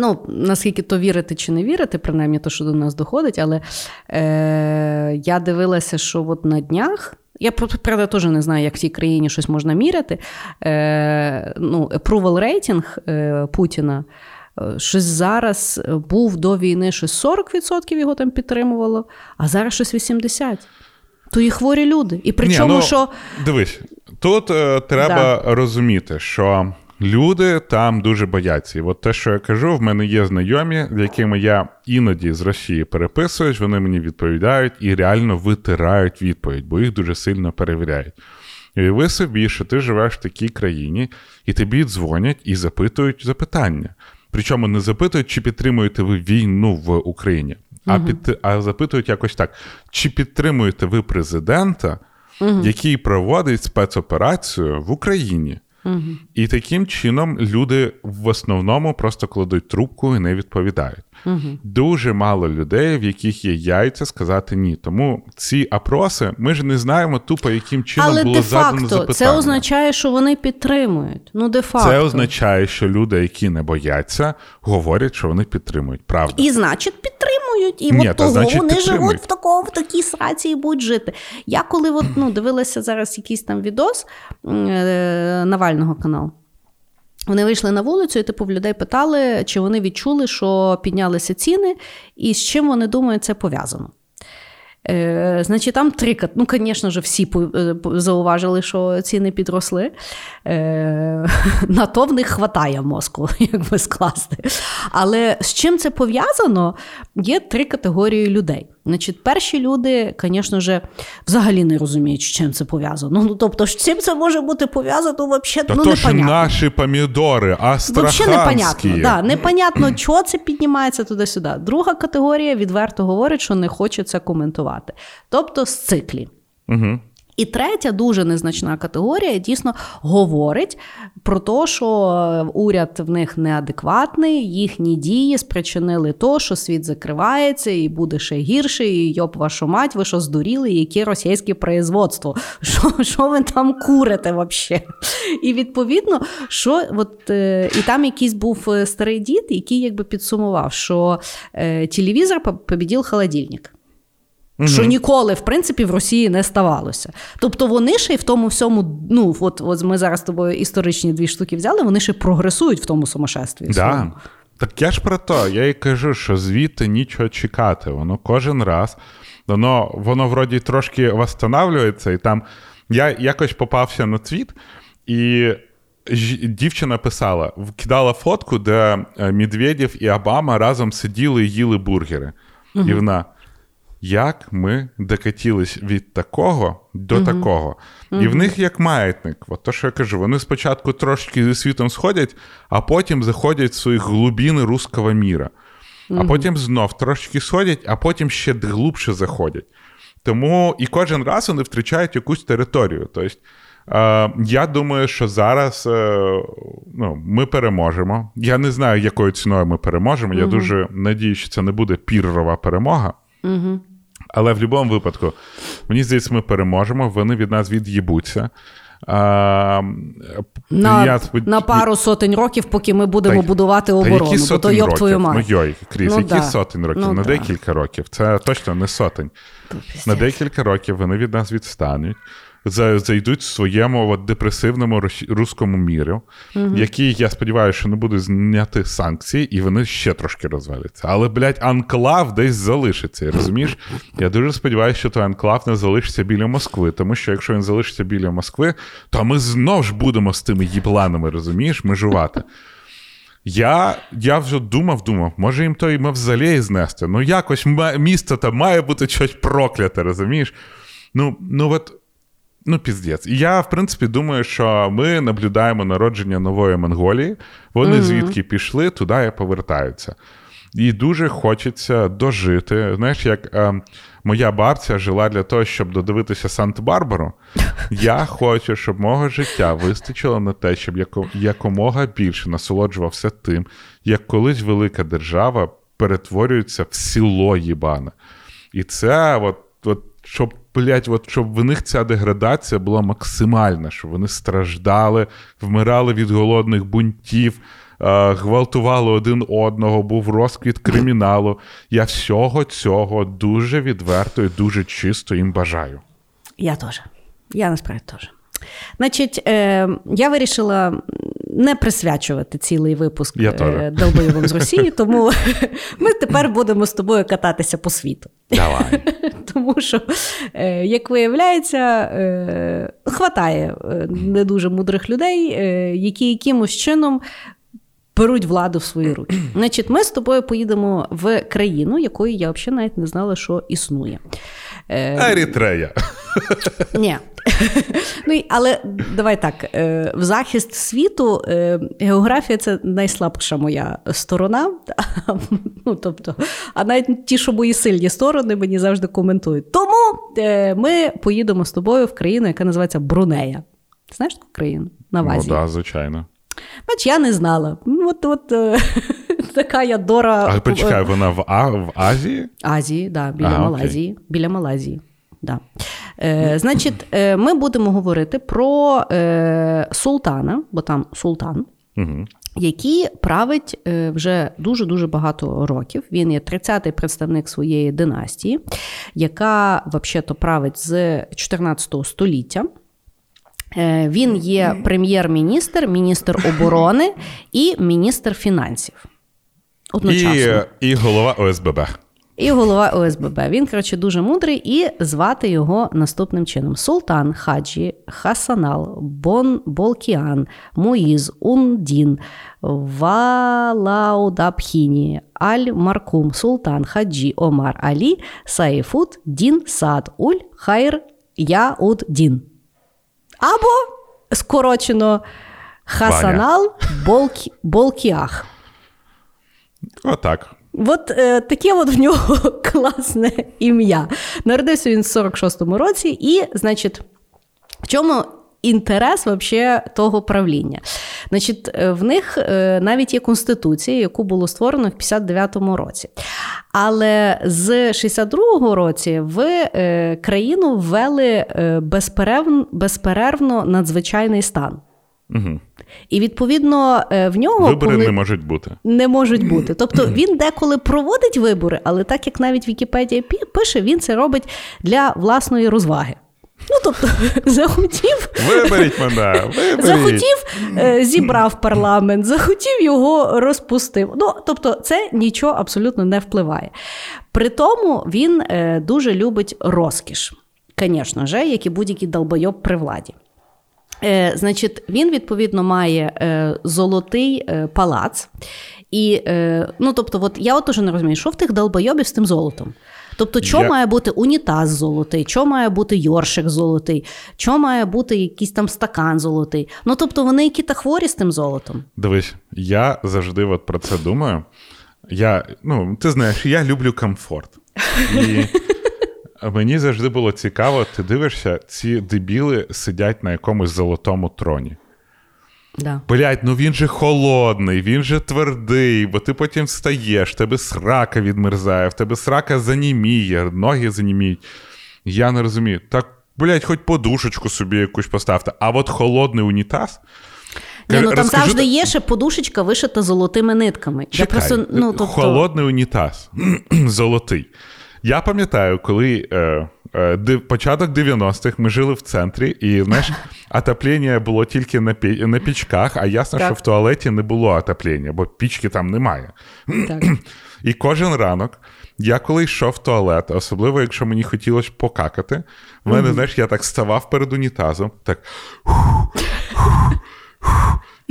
Ну, наскільки то вірити чи не вірити, принаймні то, що до нас доходить, але е, я дивилася, що от на днях. Я правда теж не знаю, як в цій країні щось можна міряти. Е, ну, Approval рейтинг е, Путіна. Е, щось зараз був до війни, щось 40% його там підтримувало, а зараз щось 80%. То і хворі люди. І причому, Ні, ну, що. Дивись, тут е, треба да. розуміти, що Люди там дуже бояться. І от те, що я кажу, в мене є знайомі, з якими я іноді з Росії переписуюсь, вони мені відповідають і реально витирають відповідь, бо їх дуже сильно перевіряють. І ви собі, що ти живеш в такій країні, і тобі дзвонять і запитують запитання. Причому не запитують, чи підтримуєте ви війну в Україні, а угу. під, а запитують якось так: чи підтримуєте ви президента, угу. який проводить спецоперацію в Україні? Угу. І таким чином люди в основному просто кладуть трубку і не відповідають. Угу. Дуже мало людей, в яких є яйця сказати ні. Тому ці опроси ми ж не знаємо тупо, яким чином Але було задано де-факто запитання. це означає, що вони підтримують. Ну, де-факто. Це означає, що люди, які не бояться, говорять, що вони підтримують. Правда. І значить підтримують. І Ні, от та того значить, вони підтримують. живуть в такому в такій сраці і будуть жити. Я коли от, ну, дивилася зараз якийсь там відос е, Навального каналу. Вони вийшли на вулицю, і типу в людей питали, чи вони відчули, що піднялися ціни, і з чим вони думають, це пов'язано. Е, Значить, там три Ну, звісно ж, всі е, зауважили, що ціни підросли. Е, На то в них хватає мозку, як би скласти. Але з чим це пов'язано? Є три категорії людей. Значить, перші люди, звісно ж, взагалі не розуміють, з чим це пов'язано. Ну, тобто, з чим це може бути пов'язано, взагалі, Та ну, то ж наші помідори, Вообще непонятно. Да, непонятно, чого це піднімається туди-сюди. Друга категорія відверто говорить, що не хоче це коментувати. Тобто з циклі. Угу. І третя дуже незначна категорія дійсно говорить про те, що уряд в них неадекватний, їхні дії спричинили то, що світ закривається і буде ще гірше, і йоп вашу мать, ви що здуріли, яке російське производство? Що, що ви там курите взагалі? І відповідно, що от, е, і там якийсь був е, старий дід, який якби підсумував, що е, телевізор по- побідів холодильник. Що ніколи, в принципі, в Росії не ставалося. Тобто вони ще й в тому всьому, ну от, от ми зараз з тобою історичні дві штуки взяли, вони ще прогресують в тому сумасшестві. Да. Так я ж про то, я і кажу, що звідти нічого чекати. Воно кожен раз, воно, воно вроді трошки восстанавлюється, і там я якось попався на твіт, і дівчина писала, кидала фотку, де е, Медведєв і Обама разом сиділи і їли бургери. І вона. Як ми докатились від такого до такого. І в них як маятник. От то, що я кажу, вони спочатку трошки зі світом сходять, а потім заходять в свої глибини руського міра. А потім знов трошки сходять, а потім ще глубше заходять. Тому і кожен раз вони втрачають якусь територію. Тобто, е, я думаю, що зараз е, ну, ми переможемо. Я не знаю, якою ціною ми переможемо. Я дуже надію, що це не буде піррова перемога. Але в будь-якому випадку, мені здається, ми переможемо, вони від нас від'їбуться. А, На, я на пару сотень років, поки ми будемо Та- будувати Та оборону, які бо то йоб твою мать. Ну йой, Кріс, Ну, які да. сотень років? Ну, на да. декілька років. Це точно не сотень. На декілька років вони від нас відстануть. За- Зайдуть в своєму от, депресивному руському мірі, який, я сподіваюся, що не буде зняти санкції, і вони ще трошки розваляться. Але, блядь, анклав десь залишиться. Розумієш? Я дуже сподіваюся, що той анклав не залишиться біля Москви, тому що якщо він залишиться біля Москви, то ми знов ж будемо з тими їбланами, розумієш, межувати. Я, я вже думав, думав, може їм той мавзолей знести. Ну, якось місто там має бути щось прокляте, розумієш? Ну, ну от, ну, піздець. І я, в принципі, думаю, що ми наблюдаємо народження нової Монголії. Вони звідки пішли, туди і повертаються. І дуже хочеться дожити. Знаєш, як е, моя бабця жила для того, щоб додивитися Санта-Барбару. Я хочу, щоб мого життя вистачило на те, щоб яко, якомога більше насолоджувався тим, як колись велика держава перетворюється в село їбане. І це, от, от, щоб, блядь, от, щоб в них ця деградація була максимальна, щоб вони страждали, вмирали від голодних бунтів, е, гвалтували один одного, був розквіт криміналу. Я всього цього дуже відверто і дуже чисто їм бажаю. Я теж. Я насправді теж. Значить, е, я вирішила не присвячувати цілий випуск е, долбойовим з Росії, тому ми тепер будемо з тобою кататися по світу. Давай. Тому що, е, як виявляється, е, хватає е, не дуже мудрих людей, які якимось чином. Беруть владу в свої руки. Значить, ми з тобою поїдемо в країну, якої я взагалі навіть не знала, що існує. Ерітрея. Ні. ну, але давай так: е, в захист світу е, географія це найслабша моя сторона. ну, тобто, а навіть ті, що мої сильні сторони, мені завжди коментують. Тому е, ми поїдемо з тобою в країну, яка називається Брунея. Знаєш таку країну? на Ну, вазі. да, звичайно. Бач, я не знала. Ну, От, от така я Дора. А почекай, вона в, а, в Азії? Азії, да, біля А, окей. Малайзії. Біля Малайзії. Да. Е, значить, е, ми будемо говорити про е, султана, бо там султан, Угу. який править вже дуже-дуже багато років. Він є 30-й представник своєї династії, яка взагалі-то править з 14 століття. Він є прем'єр-міністр, міністр оборони і міністр фінансів. Одночасно. І, і голова ОСББ. І голова ОСББ. Він, коротше, дуже мудрий, і звати його наступним чином: Султан Хаджі, Хасанал, Бон Болкіан, Муїз, Ундін, Валаудабхіні, Аль Маркум, Султан Хаджі, Омар Алі, Саїфут, Дін Сад, Уль, Хайр, Яуд Дін. Або скорочено Хасанал Болкі, Болкіах. Отак. От е, таке от в нього класне ім'я. Народився він в 46-му році, і, значить, в чому інтерес вообще того правління? Значить, е, в них е, навіть є конституція, яку було створено в 59-му році. Але з 62-го році в е, країну ввели безперервно надзвичайний стан. Угу. І відповідно е, в нього Вибори коли... не можуть бути. Не можуть бути. Тобто він деколи проводить вибори, але так як навіть Вікіпедія пише, він це робить для власної розваги. Ну, тобто, захотів, Виберіть мене! Виберіть! захотів, е, зібрав парламент, захотів його розпустив. Ну, тобто, це нічого абсолютно не впливає. При тому він е, дуже любить розкіш, звісно ж, як і будь-який долбойоб при владі. Е, значить, він відповідно має е, золотий е, палац. І, е, ну, тобто, от я от уже не розумію, що в тих долбойобів з тим золотом. Тобто, що Я- має бути унітаз золотий, що має бути йоршик золотий, що має бути якийсь там стакан золотий. Ну, тобто, вони які та хворі з тим золотом. Дивись, я завжди от про це думаю. Я, ну, ти знаєш, я люблю комфорт. І мені завжди було цікаво, ти дивишся, ці дебіли сидять на якомусь золотому троні. Да. Блять, ну він же холодний, він же твердий, бо ти потім встаєш, в тебе срака відмерзає, в тебе срака заніміє, ноги заніміють. Я не розумію. Так, блять, хоч подушечку собі якусь поставте, а от холодний унітаз. Ні, ну там Розкажу завжди є ще подушечка вишита золотими нитками. Я просто, ну, тобто... Холодний унітаз. Золотий. Я пам'ятаю, коли е, е, початок 90-х ми жили в центрі, і знаєш, отоплення було тільки на, пі- на пічках, а ясно, Так. що в туалеті не було отоплення, бо пічки там немає. Так. І кожен ранок, я коли йшов в туалет, особливо якщо мені хотілося покакати, в мене, знаєш, я так ставав перед унітазом, так.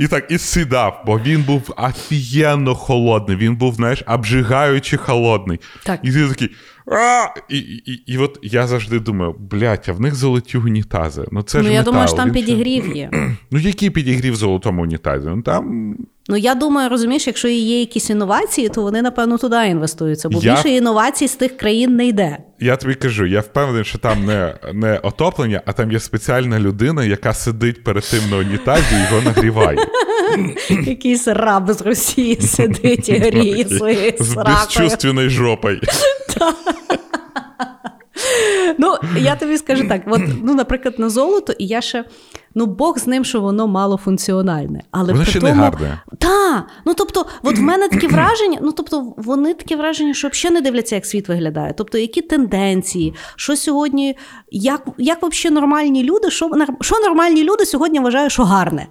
І так і сідав, бо він був офігенно холодний. Він був, знаєш, обжигаючи холодний. Так. І ти такий. А! І, і, і, і от я завжди думаю, блядь, а в них золоті унітази. Ну це Ну, ж я метал. думаю, що там він підігрів є. Ну, який підігрів в золотому унітазі? Ну там Ну я думаю, розумієш, якщо є якісь інновації, то вони напевно туди інвестуються, бо Я- більше інновацій з тих країн не йде. Я тобі кажу, я впевнений, що там не, не отоплення, а там є спеціальна людина, яка сидить перед тим на унітазі і його нагріває. Якийсь раб з Росії сидить і гріє своєю З безчувственною жопою. Ну, я тобі скажу так: от, ну, наприклад, на золото, і я ще. Ну, Бог з ним, що воно малофункціональне. Але Воно при ще не гарне. Та, ну тобто, от в мене таке враження, ну тобто, вони таке враження, що взагалі не дивляться, як світ виглядає. Тобто, які тенденції, що сьогодні, як, як взагалі нормальні люди, що, що нормальні люди сьогодні вважають, що гарне.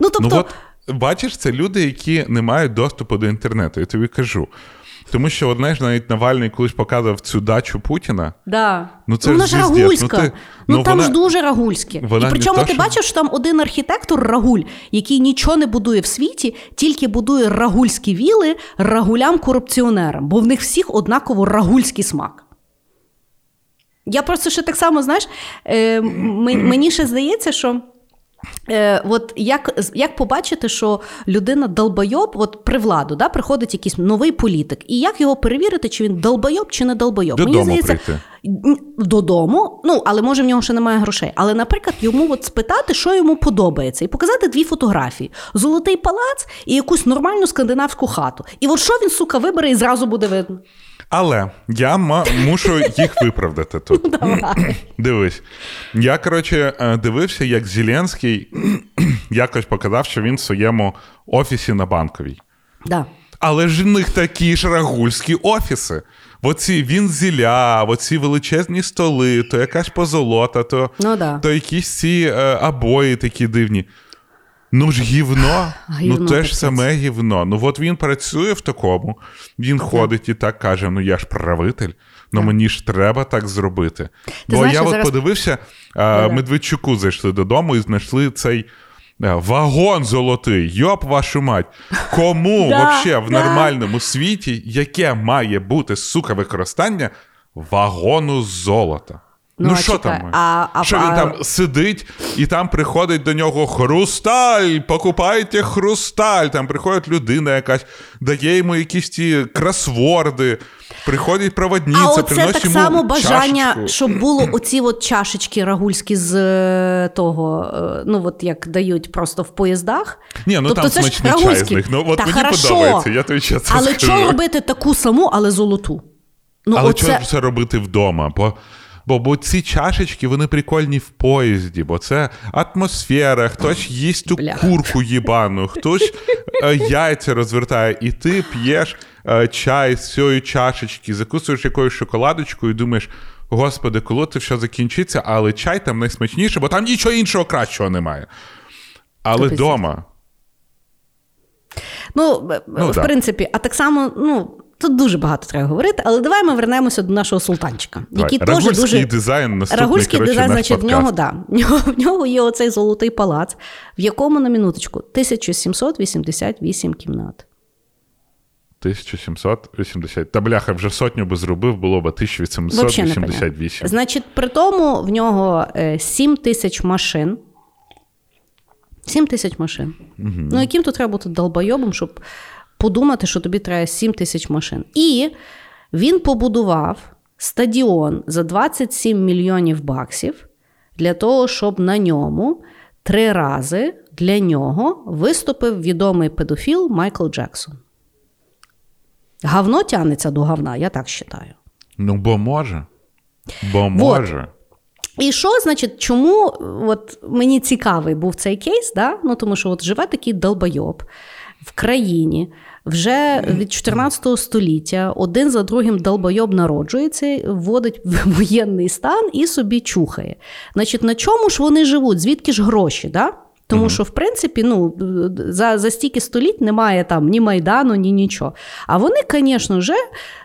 Ну, тобто, Ну от бачиш, це люди, які не мають доступу до інтернету, я тобі кажу. Тому що, от, знаєш, навіть Навальний колись показував цю дачу Путіна. Да. Ну, це вона ж рагульська. Ну, Ну, ти- ну, там вона- ж дуже рагульське. вона І причому ти що- бачиш, що там один архітектор Рагуль, який нічого не будує в світі, тільки будує рагульські віли рагулям-корупціонерам, бо в них всіх однаково рагульський смак. Я просто ще так само, знаєш, е, мені ще здається, що. Е, От як як побачити, що людина долбойоб, от при владу да, приходить якийсь новий політик, і як його перевірити, чи він долбойоб, чи не долбойоб? Додому Мені здається, прийти. додому, ну але може в нього ще немає грошей. Але, наприклад, йому от спитати, що йому подобається, і показати дві фотографії: золотий палац і якусь нормальну скандинавську хату. І от що він сука вибере, і зразу буде видно. Але я мушу їх виправдати тут. Дивись. Я, коротше, е, дивився, як Зеленський якось показав, що він в своєму офісі на банковій. Да. Але ж в них такі ж рагульські офіси. Оці вінзіля, оці величезні столи, то якась позолота, то ну, да. то якісь ці е, обої такі дивні. Ну ж гівно, ну те ж саме гівно. Ну от він працює в такому, він ходить і так каже: ну я ж правитель, ну мені ж треба так зробити. Ти Бо знаєш, я от зараз... подивився, а, Медведчуку зайшли додому і знайшли цей. Е, вагон золотий, йоп вашу мать. Кому вообще в нормальному світі, яке має бути сука використання вагону золота? Ну, ну що там? А, а, Що він а... там сидить, і там приходить до нього хрусталь, покупайте хрусталь. Там приходить людина якась, дає йому якісь ті кросворди, приходить проводниця, а оце приносить так йому само бажання, чашечку. щоб було оці от чашечки рагульські з е, того, е, ну от як дають просто в поїздах. Ні, ну тобто, там смачний чай з них. Ну от Та мені хорошо. подобається, я тобі чесно Але що робити таку саму, але золоту? Ну, Але оце... чого це робити вдома? Бо Бо бо ці чашечки вони прикольні в поїзді, бо це атмосфера, хтось їсть ту Бля. курку їбану, хтось е, яйця розвертає, і ти п'єш е, чай з цієї чашечки, закусуєш якоюсь шоколадочкою і думаєш. Господи, коли це все закінчиться, але чай там найсмачніше, бо там нічого іншого кращого немає. Але вдома. Ну, ну, в да. принципі, а так само, ну, Тут дуже багато треба говорити, але давай ми вернемося до нашого султанчика. який теж дуже... дизайн наступний, Рагульський коротше, дизайн, значить, в нього, да, в нього в нього є оцей золотий палац, в якому на минуточку 1788 кімнат. 1780. Та бляха, вже сотню би зробив, було б 1888. Значить, при тому в нього 7 е, тисяч машин. 7 тисяч машин. Угу. Ну, яким тут треба бути долбойобом, щоб подумати, що тобі треба 7 тисяч машин. І він побудував стадіон за 27 мільйонів баксів для того, щоб на ньому три рази для нього виступив відомий педофіл Майкл Джексон. Гавно тянеться до говна, я так вважаю. Ну, бо може. Бо може. Вот. І що, значить, чому от мені цікавий був цей кейс? да? Ну, Тому що от живе такий долбойоб в країні, вже від 14 століття один за другим долбойоб народжується, вводить в воєнний стан і собі чухає. Значить, на чому ж вони живуть? Звідки ж гроші? Да? Тому що, в принципі, ну, за за стільки століть немає там ні Майдану, ні нічого. А вони, звісно ж,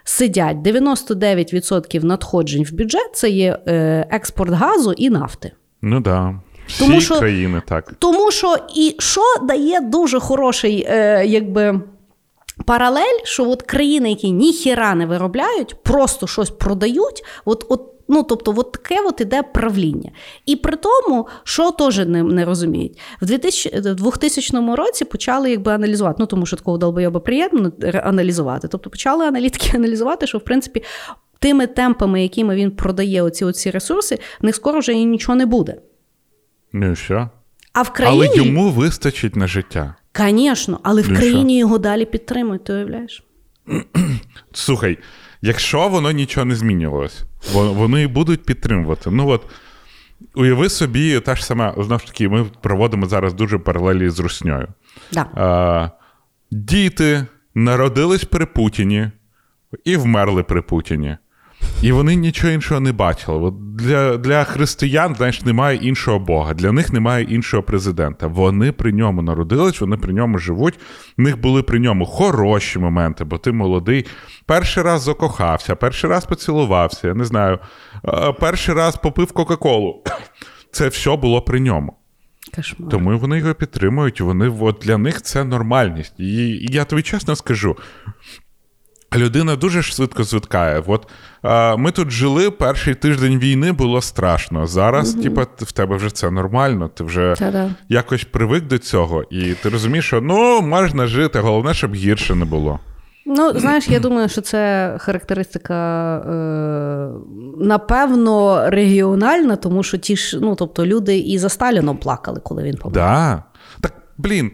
сидять 99% надходжень в бюджет це є е, експорт газу і нафти. Ну да. Всі тому, що, країни так. Тому що і що дає дуже хороший, е, якби. Паралель, що от країни, які ніхіра не виробляють, просто щось продають, от от, ну тобто, от таке от іде правління. І при тому, що теж не не розуміють, в 2000, в 2000 році почали якби аналізувати, ну тому що такого долбойоба приємно аналізувати. Тобто почали аналітики аналізувати, що в принципі тими темпами, якими він продає оці оці ресурси, в них скоро вже і нічого не буде. Ну і що? А в країні... Але йому вистачить на життя. Звісно, але в країні його далі підтримують, ти уявляєш? Слухай, якщо воно нічого не змінювалось, вони і будуть підтримувати. Ну от уяви собі, та ж сама, знову ж таки, ми проводимо зараз дуже паралелі з русньою. Да. А, Діти народились при Путіні і вмерли при Путіні. І вони нічого іншого не бачили. От Для для християн, знаєш, немає іншого Бога, для них немає іншого президента. Вони при ньому народились, вони при ньому живуть. В них були при ньому хороші моменти, бо ти молодий. Перший раз закохався, перший раз поцілувався, я не знаю, перший раз попив Кока-Колу. Це все було при ньому. Кошмар. Тому вони його підтримують. Вони от для них це нормальність. І, і я тобі чесно скажу: людина дуже швидко звикає. От е, ми тут жили, перший тиждень війни було страшно. Зараз, угу. типа, в тебе вже це нормально, ти вже Та-да. якось привик до цього, і ти розумієш, що ну можна жити, головне, щоб гірше не було. Ну, знаєш, я думаю, що це характеристика, е, напевно, регіональна, тому що ті ж, ну, тобто, люди і за Сталіном плакали, коли він помер. Да. Блін,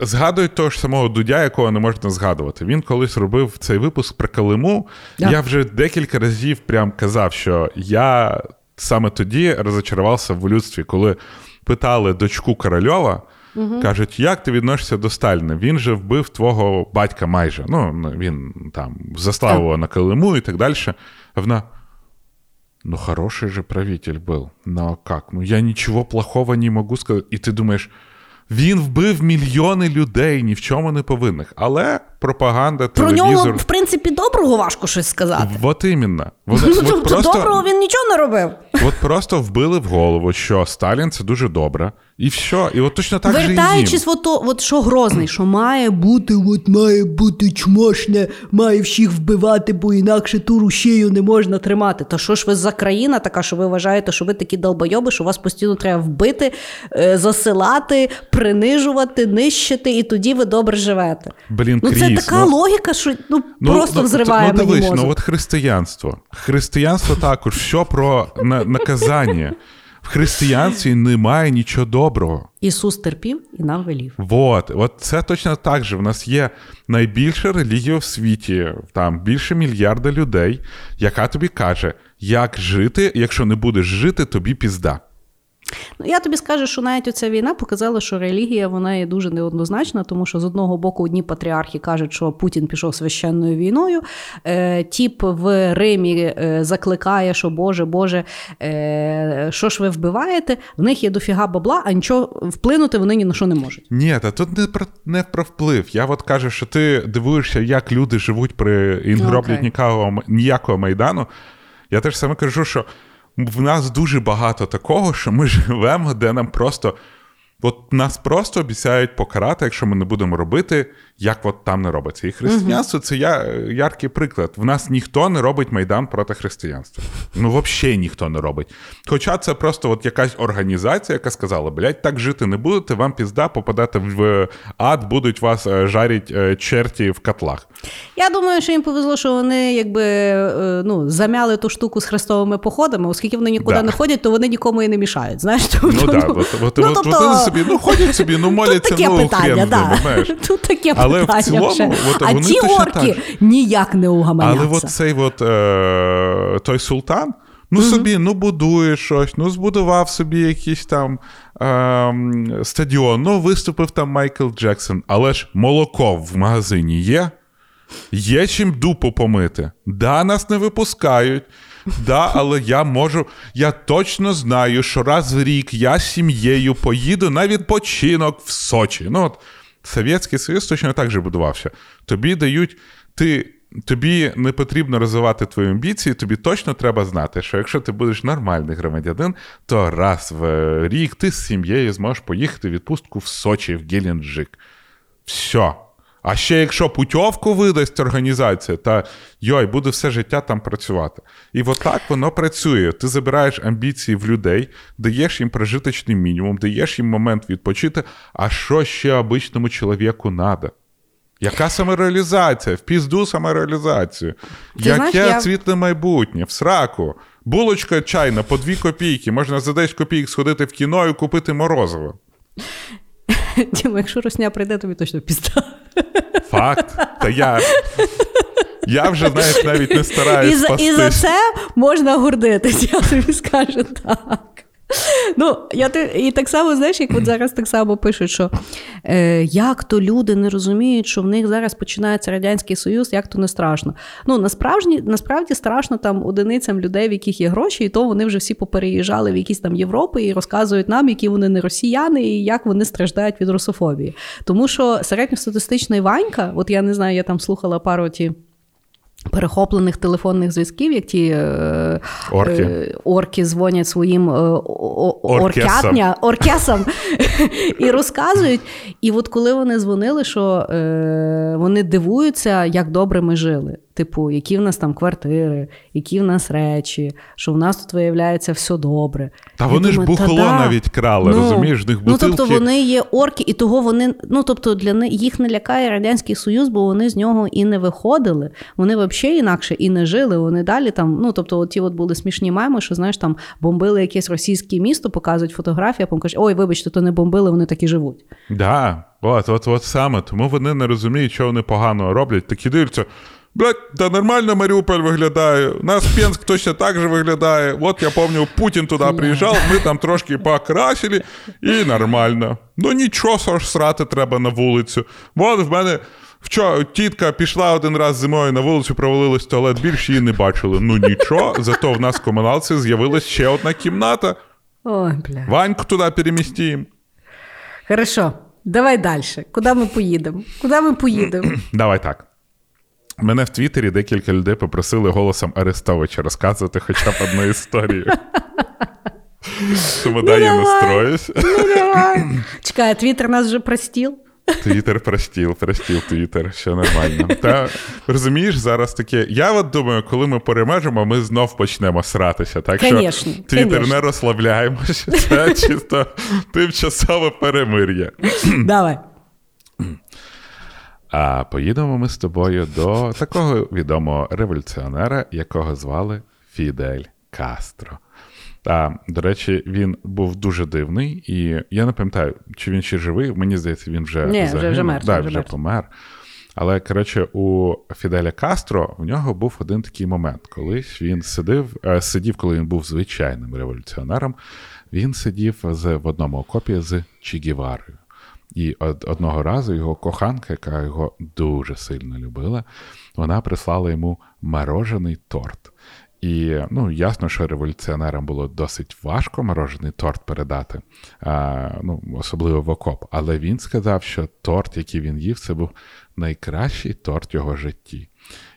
згадують того ж самого Дудя, якого не можна згадувати. Він колись робив цей випуск про Калиму. Да. Я вже декілька разів прям казав, що я саме тоді розочарувався в людстві, коли питали дочку Корольова. Угу. Кажуть, як ти відносишся до Сталіна? Він же вбив твого батька майже. Ну, він там заставив на Килиму і так далі. Вона. Ну, хороший же правитель был. Ну, а как? Ну, я нічого плохого не можу сказати. І ти думаєш, він вбив мільйони людей, ні в чому не повинних. Але пропаганда, телевізор... Про нього, в принципі, доброго важко щось сказати. От іменно. Вони, ну, от просто, Доброго він нічого не робив. От просто вбили в голову, що Сталін це дуже добре. І все. І от точно так же Вертаючись, от, от що грозний, що має бути, от має бути чмошне, має всіх вбивати, бо інакше ту рушію не можна тримати. Та що ж ви за країна така, що ви вважаєте, що ви такі долбойоби, що вас постійно треба вбити, е, засилати, принижувати, нищити, і тоді ви добре живете. Блін, ну, Це така ну, логіка, що ну, ну просто ну, взриває. Ну, мені мозок. ну от християнство. Християнство також що про наказання. В християнстві немає нічого доброго. Ісус терпів і нам велів. Вот, от це точно так же. В нас є найбільша релігія в світі, там більше мільярда людей, яка тобі каже, як жити, якщо не будеш жити, тобі пізда. Ну, я тобі скажу, що навіть оця війна показала, що релігія вона є дуже неоднозначна, тому що з одного боку одні патріархи кажуть, що Путін пішов священною війною. Е, Тіп в Римі е, закликає, що Боже, Боже, е, що ж ви вбиваєте? В них є дофіга бабла, а нічого вплинути вони ні на що не можуть. Ні, та тут не про не про вплив. Я от кажу, що ти дивуєшся, як люди живуть при і не роблять ніякого, ніякого майдану. Я теж саме кажу, що в нас дуже багато такого, що ми живемо, де нам просто. От нас просто обіцяють покарати, якщо ми не будемо робити, як от там не робиться. І християнство це я, яркий приклад. В нас ніхто не робить майдан проти християнства. Ну, взагалі ніхто не робить. Хоча це просто от якась організація, яка сказала: блядь, так жити не будете, вам пізда попадати в ад, будуть вас е, жарить е, черті в котлах. Я думаю, що їм повезло, що вони якби е, ну, замяли ту штуку з хрестовими походами, оскільки вони нікуди да. не ходять, то вони нікому і не мішають. Знаєш? Тобто, ну так, ну, от, от, ну, от, тобто... собі, ну ходять собі, ну моляться, ну питання, хрен да. знаєш. Тут таке Але в цілому, от, а вони ті орки так. ніяк не угаманяться. Але от цей от, е, той султан, ну mm-hmm. собі, ну будує щось, ну збудував собі якийсь там е, стадіон, ну виступив там Майкл Джексон, але ж молоко в магазині є. Є чим дупу помити. Да, нас не випускають. Да, але я можу, я точно знаю, що раз в рік я з сім'єю поїду на відпочинок в Сочі. Ну, от Совєтський Союз точно так же будувався. Тобі дають, ти. Тобі не потрібно розвивати твої амбіції, тобі точно треба знати, що якщо ти будеш нормальний громадянин, то раз в рік ти з сім'єю зможеш поїхати в відпустку в Сочі, в Геленджик. Все. А ще якщо путьовку видасть організація, та йой, буде все життя там працювати. І от так воно працює. Ти забираєш амбіції в людей, даєш їм прожиточний мінімум, даєш їм момент відпочити. А що ще обичному чоловіку треба? Яка самореалізація? В пізду самореалізацію. Ти Яке знаєш, я... майбутнє, в сраку. Булочка чайна по дві копійки. Можна за 10 копійок сходити в кіно і купити морозиво. Діма, якщо Росня прийде, тобі точно пізда. Факт. Та я я вже знаєш, навіть не стараюся. І, і за це можна гордитись, я тобі скажу так. Ну, я І так само, знаєш, як от зараз так само пишуть, що е, як то люди не розуміють, що в них зараз починається Радянський Союз, як то не страшно. Ну, насправді насправді страшно там одиницям людей, в яких є гроші, і то вони вже всі попереїжджали в якісь там Європи і розказують нам, які вони не росіяни, і як вони страждають від русофобії. Тому що середньостатистичний Ванька, от я не знаю, я там слухала пару ті. Перехоплених телефонних зв'язків, як ті е, орки е, орки дзвонять своїм е, оркятня, оркесам і розказують. І от коли вони дзвонили, що е, вони дивуються, як добре ми жили. Типу, які в нас там квартири, які в нас речі, що в нас тут виявляється все добре. Та вони думаю, ж бухло та навіть крали, Ну, розумієш? В них Ну, тобто вони є орки, і того вони, ну тобто для них їх не лякає Радянський Союз, бо вони з нього і не виходили. Вони взагалі інакше і не жили. Вони далі там, ну тобто, от ті от були смішні меми, що знаєш, там бомбили якесь російське місто, показують фотографії, а потім кажуть, ой, вибачте, то не бомбили, вони так і живуть. Да, от, от, от саме. Тому вони не розуміють, що вони погано роблять. Такі дивляться. Блять, та нормально Маріуполь виглядає. У нас Пенськ точно так же виглядає. От я пам'ятаю, Путін туди приїжджав, ми там трошки покрасили, і нормально. Ну нічого ж срати треба на вулицю. От в мене вчора тітка пішла один раз зимою на вулицю, провалилась в туалет, більше її не бачили. Ну нічого, зато в нас в комуналці з'явилась ще одна кімната. Ой, бля. Ваньку туди перемістимо. Хорошо, давай далі. Куди ми поїдемо? Куди ми поїдемо? Давай так. Мене в Твіттері декілька людей попросили голосом Арестовича розказувати хоча б одну історію. Тому дай я давай. настроюсь. Ну, давай. Чекай, твіттер нас вже простіл. Твіттер простіл, простіл Твіттер, все нормально. Та розумієш, зараз таке. Я от думаю, коли ми перемежемо, ми знов почнемо сратися. Так Конечно, що Твіттер конечно. не розслабляємося. Це чисто тимчасове перемир'я. Давай. А поїдемо ми з тобою до такого відомого революціонера, якого звали Фідель Кастро. Та, до речі, він був дуже дивний, і я не пам'ятаю, чи він ще живий. Мені здається, він вже Ні, вже- вже мертвий, да, вже вже помер. Але коротше, у Фіделя Кастро в нього був один такий момент. Колись він сидив, е, сидів, коли він був звичайним революціонером. Він сидів з, в одному окопі з Чігіварою. І одного разу його коханка, яка його дуже сильно любила, вона прислала йому морожений торт. І ну, ясно, що революціонерам було досить важко морожений торт передати, а, ну, особливо в окоп. Але він сказав, що торт, який він їв, це був найкращий торт його житті.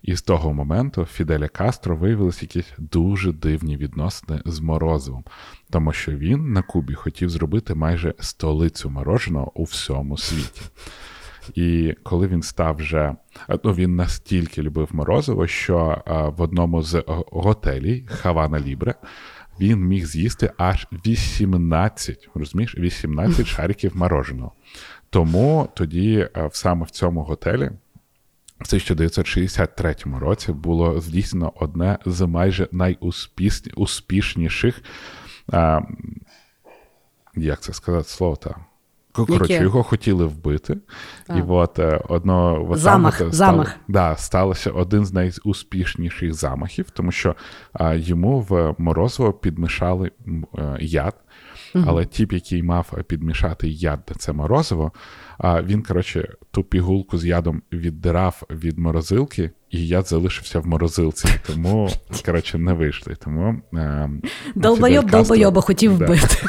І з того моменту Фіделя Кастро виявилися якісь дуже дивні відносини з морозивом, тому що він на Кубі хотів зробити майже столицю мороженого у всьому світі. І коли він став вже, ну він настільки любив морозиво, що в одному з готелів Хавана Лібре він міг з'їсти аж 18, розумієш, 18 шариків мороженого. Тому тоді саме в цьому готелі в 1963 році було здійснено одне з майже найуспішніших, а, як це сказати слово там. Коротше, його хотіли вбити, і от е, одно Замах, от, замах. Да, сталося один з найуспішніших замахів, тому що а, йому в морозиво підмішали м, е, яд. Але тіп, який мав підмішати яд це морозиво, він, коротше, ту пігулку з ядом віддирав від морозилки, і яд залишився в морозилці. Тому, коротше, не вийшли. Тому, е, Долбойоб долбойоба хотів вбити.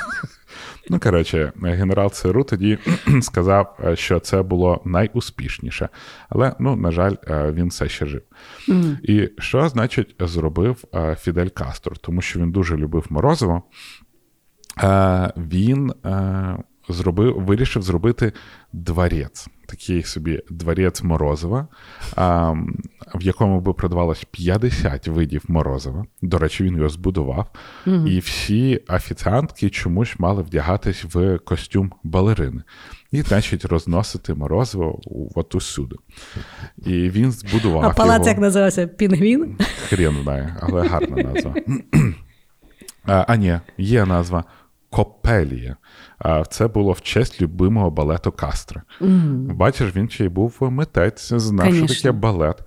Ну, коротше, генерал ЦРУ тоді сказав, е, що це було найуспішніше. Але, ну, на жаль, е, він все ще жив. І що, значить, зробив е, Фідель Кастро? Тому що він дуже любив морозиво. Е, Він е, зробив, вирішив зробити дворець. Такий собі дворець морозива, а, в якому би продавалось 50 видів морозива. До речі, він його збудував. І всі офіціантки чомусь мали вдягатись в костюм балерини. І, значить, розносити морозиво от усюди. І він збудував. А палац його. як називався? Пінгвін? Хрен знає, але гарна назва. А, а ні, є назва Копелія. Це було в честь любимого балету Кастро. Бачиш, він ще й був митець, знав, що Конечно. таке балет.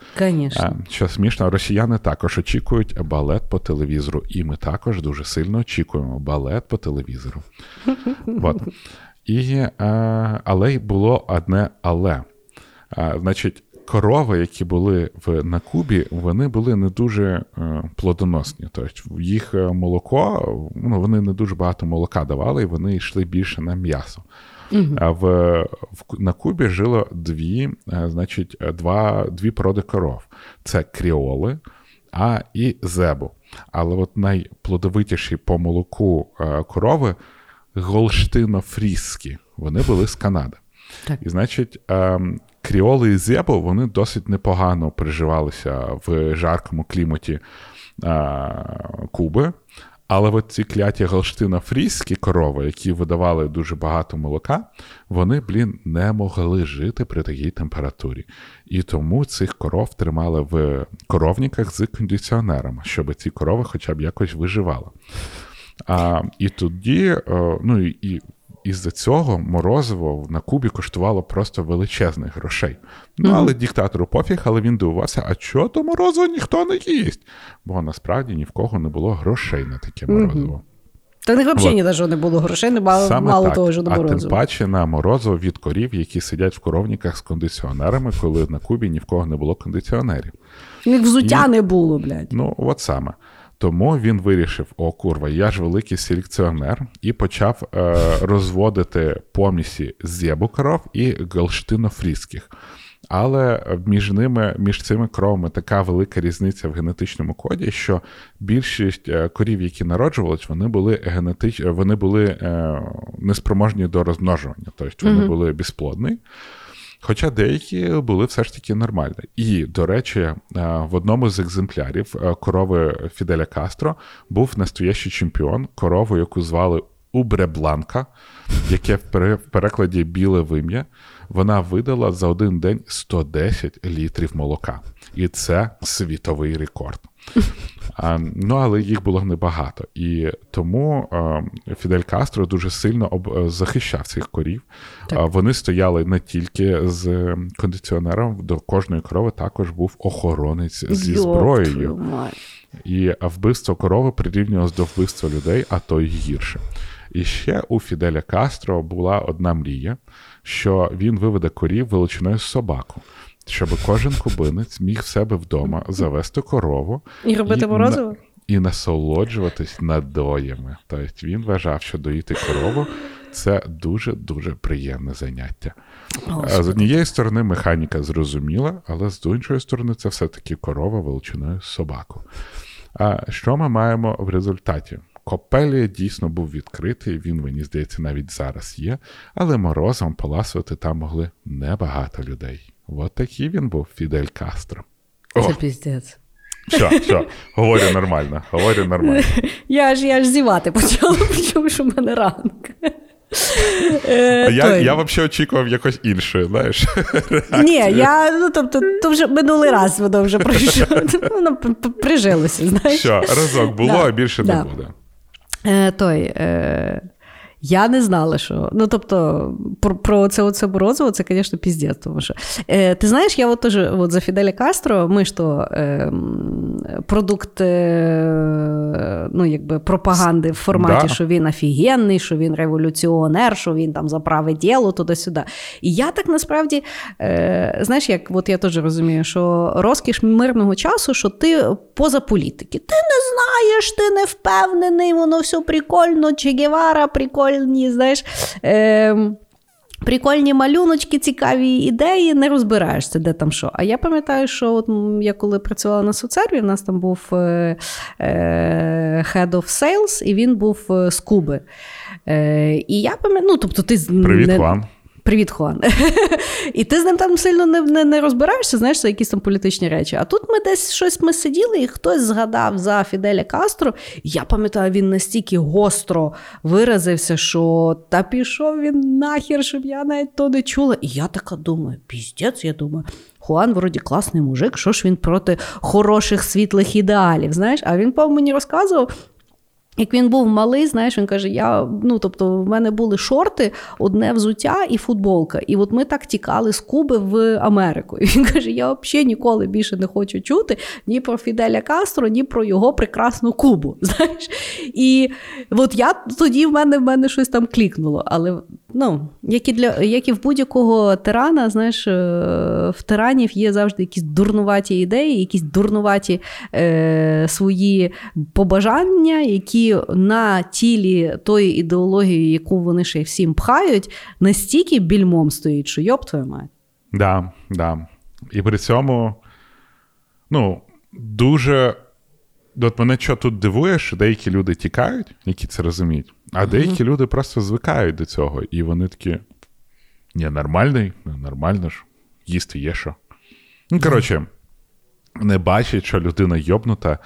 А, Що смішно, росіяни також очікують балет по телевізору, і ми також дуже сильно очікуємо балет по телевізору. От. І, але й було одне але. Значить, корови, які були в, на Кубі, вони були не дуже е, плодоносні. Тобто їх е, молоко, ну, вони не дуже багато молока давали, і вони йшли більше на м'ясо. А в, в, на Кубі жило дві, е, значить, два, дві породи коров: це кріоли, а і зебу. Але от найплодовитіші по молоку е, корови голштино-фрізькі. Вони були з Канади. Так. І значить, ем, кріоли і зебо вони досить непогано приживалися в жаркому кліматі а, Куби. Але от ці кляті галштино-фрізькі корови, які видавали дуже багато молока, вони, блін, не могли жити при такій температурі. І тому цих коров тримали в коровниках з кондиціонерами, щоб ці корови хоча б якось виживали. А, І тоді, ну і із-за цього морозиво на Кубі коштувало просто величезних грошей. Ну, але mm-hmm. диктатору пофіг, але він дивувався, а чого то морозиво ніхто не їсть? Бо насправді ні в кого не було грошей на таке морозиво. Mm-hmm. Та них взагалі ні навіть не було грошей, не мало, Саме мало так. того, що до морозиво. А тим паче на морозиво від корів, які сидять в коровниках з кондиціонерами, коли на Кубі ні в кого не було кондиціонерів. У них взуття І... не було, блядь. Ну, от саме. Тому він вирішив: о, курва, я ж великий селекціонер, і почав е, розводити помісі зєбу коров і галштинофрізьких. Але між ними, між цими кровами така велика різниця в генетичному коді, що більшість е, корів, які народжувались, вони були генетич... вони були е, неспроможні до розмножування, тобто вони mm-hmm. були безплодні. Хоча деякі були все ж таки нормальні. І, до речі, е, в одному з екземплярів е, корови Фіделя Кастро був настоящий чемпіон, корову, яку звали Убре Бланка, яке в перекладі біле вим'я, вона видала за один день 110 літрів молока. І це світовий рекорд. Ну, але їх було небагато. І тому Фідель Кастро дуже сильно е, захищав цих корів. А, Вони стояли не тільки з кондиціонером, до кожної корови також був охоронець зі зброєю. І вбивство корови прирівнювалося до вбивства людей, а то й гірше. І ще у Фіделя Кастро була одна мрія, що він виведе корів величиною собаку щоб кожен кубинець міг в себе вдома завести корову і робити морозиво? І насолоджуватись надоями. Тобто він вважав, що доїти корову це дуже-дуже приємне заняття. Господи. З однієї сторони, механіка зрозуміла, але з іншої сторони, це все-таки корова величиною собаку. А що ми маємо в результаті? Копелія дійсно був відкритий, він, мені здається, навіть зараз є, але морозом поласувати там могли небагато людей. От такий він був Фідель Кастро. Це піздець. Що, що, говорю нормально, говорю нормально. Я ж я ж зівати почала, чому що в мене ранок. Е, я я взагалі очікував якось інше, знаєш. Ні, я, ну тобто, то вже минулий раз воно вже пройшло. Воно прижилося, знаєш. Що, разок було, да, а більше да. не буде. Е, Той, е, я не знала, що. Ну, тобто, про про це оце Борозово, це, звісно, піздець. Тому що. Е, Ти знаєш, я от теж от за Фіделя Кастро, ми ж то е, продукт е, ну, якби пропаганди в форматі, да. що він офігенний, що він революціонер, що він там за праве діло, туди-сюди. І я так насправді, е, знаєш, як от я теж розумію, що розкіш мирного часу, що ти поза політики. Ти не знаєш, ти не впевнений, воно все прикольно, Че Гевара прикольно прикольні, знаєш. Е, Прикольні малюночки, цікаві ідеї, не розбираєшся, де там що. А я пам'ятаю, що от я коли працювала на соцсерві, в нас там був е, е, Head of Sales, і він був е, з Куби. Е, І я пам'ятаю, ну, тобто ти Привіт не... вам. Привіт, Хуан. І ти з ним там сильно не не, не розбираєшся, знаєш, це якісь там політичні речі. А тут ми десь щось ми сиділи, і хтось згадав за Фіделя Кастро. Я пам'ятаю, він настільки гостро виразився, що та пішов він нахер, щоб я навіть то не чула. І я така думаю, піздець, я думаю. Хуан, вроді, класний мужик, що ж він проти хороших світлих ідеалів. знаєш? А він, по мені розказував, як він був малий, знаєш, він каже: я ну тобто, в мене були шорти, одне взуття і футболка. І от ми так тікали з Куби в Америку. І він каже: Я взагалі ніколи більше не хочу чути ні про Фіделя Кастро, ні про його прекрасну Кубу. Знаєш? І от я тоді в мене в мене щось там клікнуло. Але ну, як і для як і в будь-якого тирана, знаєш, е, в тиранів є завжди якісь дурнуваті ідеї, якісь дурнуваті е, свої побажання, які на тілі тої ідеології, яку вони ще всім пхають, настільки більмом стоїть, що йоб твою мать. Да, да. І при цьому, ну, дуже. От мене що тут дивує, що деякі люди тікають, які це розуміють, а деякі mm-hmm. люди просто звикають до цього, і вони такі. Ні, нормальний, нормально ж. їсти є що. Ну, коротше, не бачать, що людина йобнута,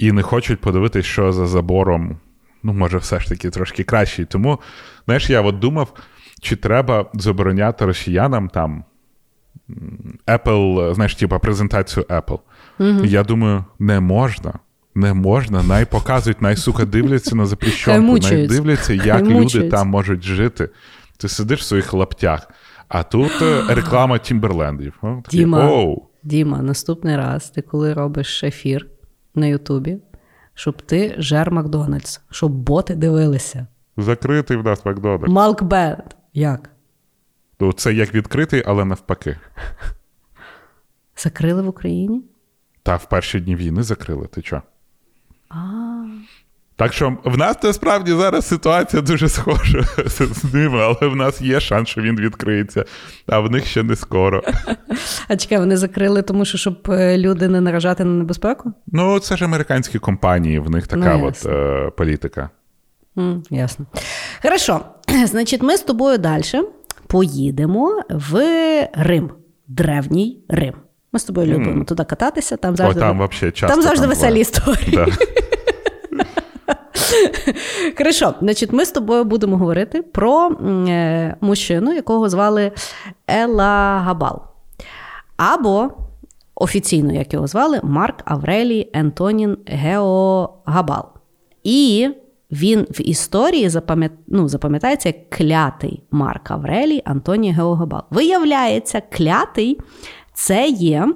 і не хочуть подивитись, що за забором, ну, може, все ж таки трошки краще. Тому, знаєш, я от думав, чи треба забороняти росіянам там Apple, знаєш, типа презентацію Apple. Угу. Я думаю, не можна. Не можна, най показують, най сука дивляться на запрещенку, най дивляться, як люди там можуть жити. Ти сидиш в своїх лаптях, а тут е, реклама Тімберлендів. Діма, Діма, наступний раз ти коли робиш ефір на Ютубі, щоб ти жер Макдональдс, щоб боти дивилися. Закритий в нас Макдональдс. Малкбет. Як? Ну, це як відкритий, але навпаки. Закрили в Україні? Та в перші дні війни закрили. Ти чо? Так що в нас насправді зараз ситуація дуже схожа з ними, але в нас є шанс, що він відкриється, а в них ще не скоро. А чекай, вони закрили, тому що щоб е, люди не наражати на небезпеку? Ну, це ж американські компанії, в них така ну, от е, політика. Mm, ясно. Хорошо. Значить, ми з тобою далі поїдемо в Рим, древній Рим. Ми з тобою любимо mm. туди кататися, там завжди О, там, вообще часто там завжди там веселі історії. Да. Хорошо, значить, ми з тобою будемо говорити про е, мужчину, якого звали Ела Габал. Або офіційно, як його звали, Марк Аврелій Ентонін Геогабал. І він в історії запам'ят... ну, запам'ятається як клятий Марк Аврелій Антоній Геогабал. Виявляється, клятий це є.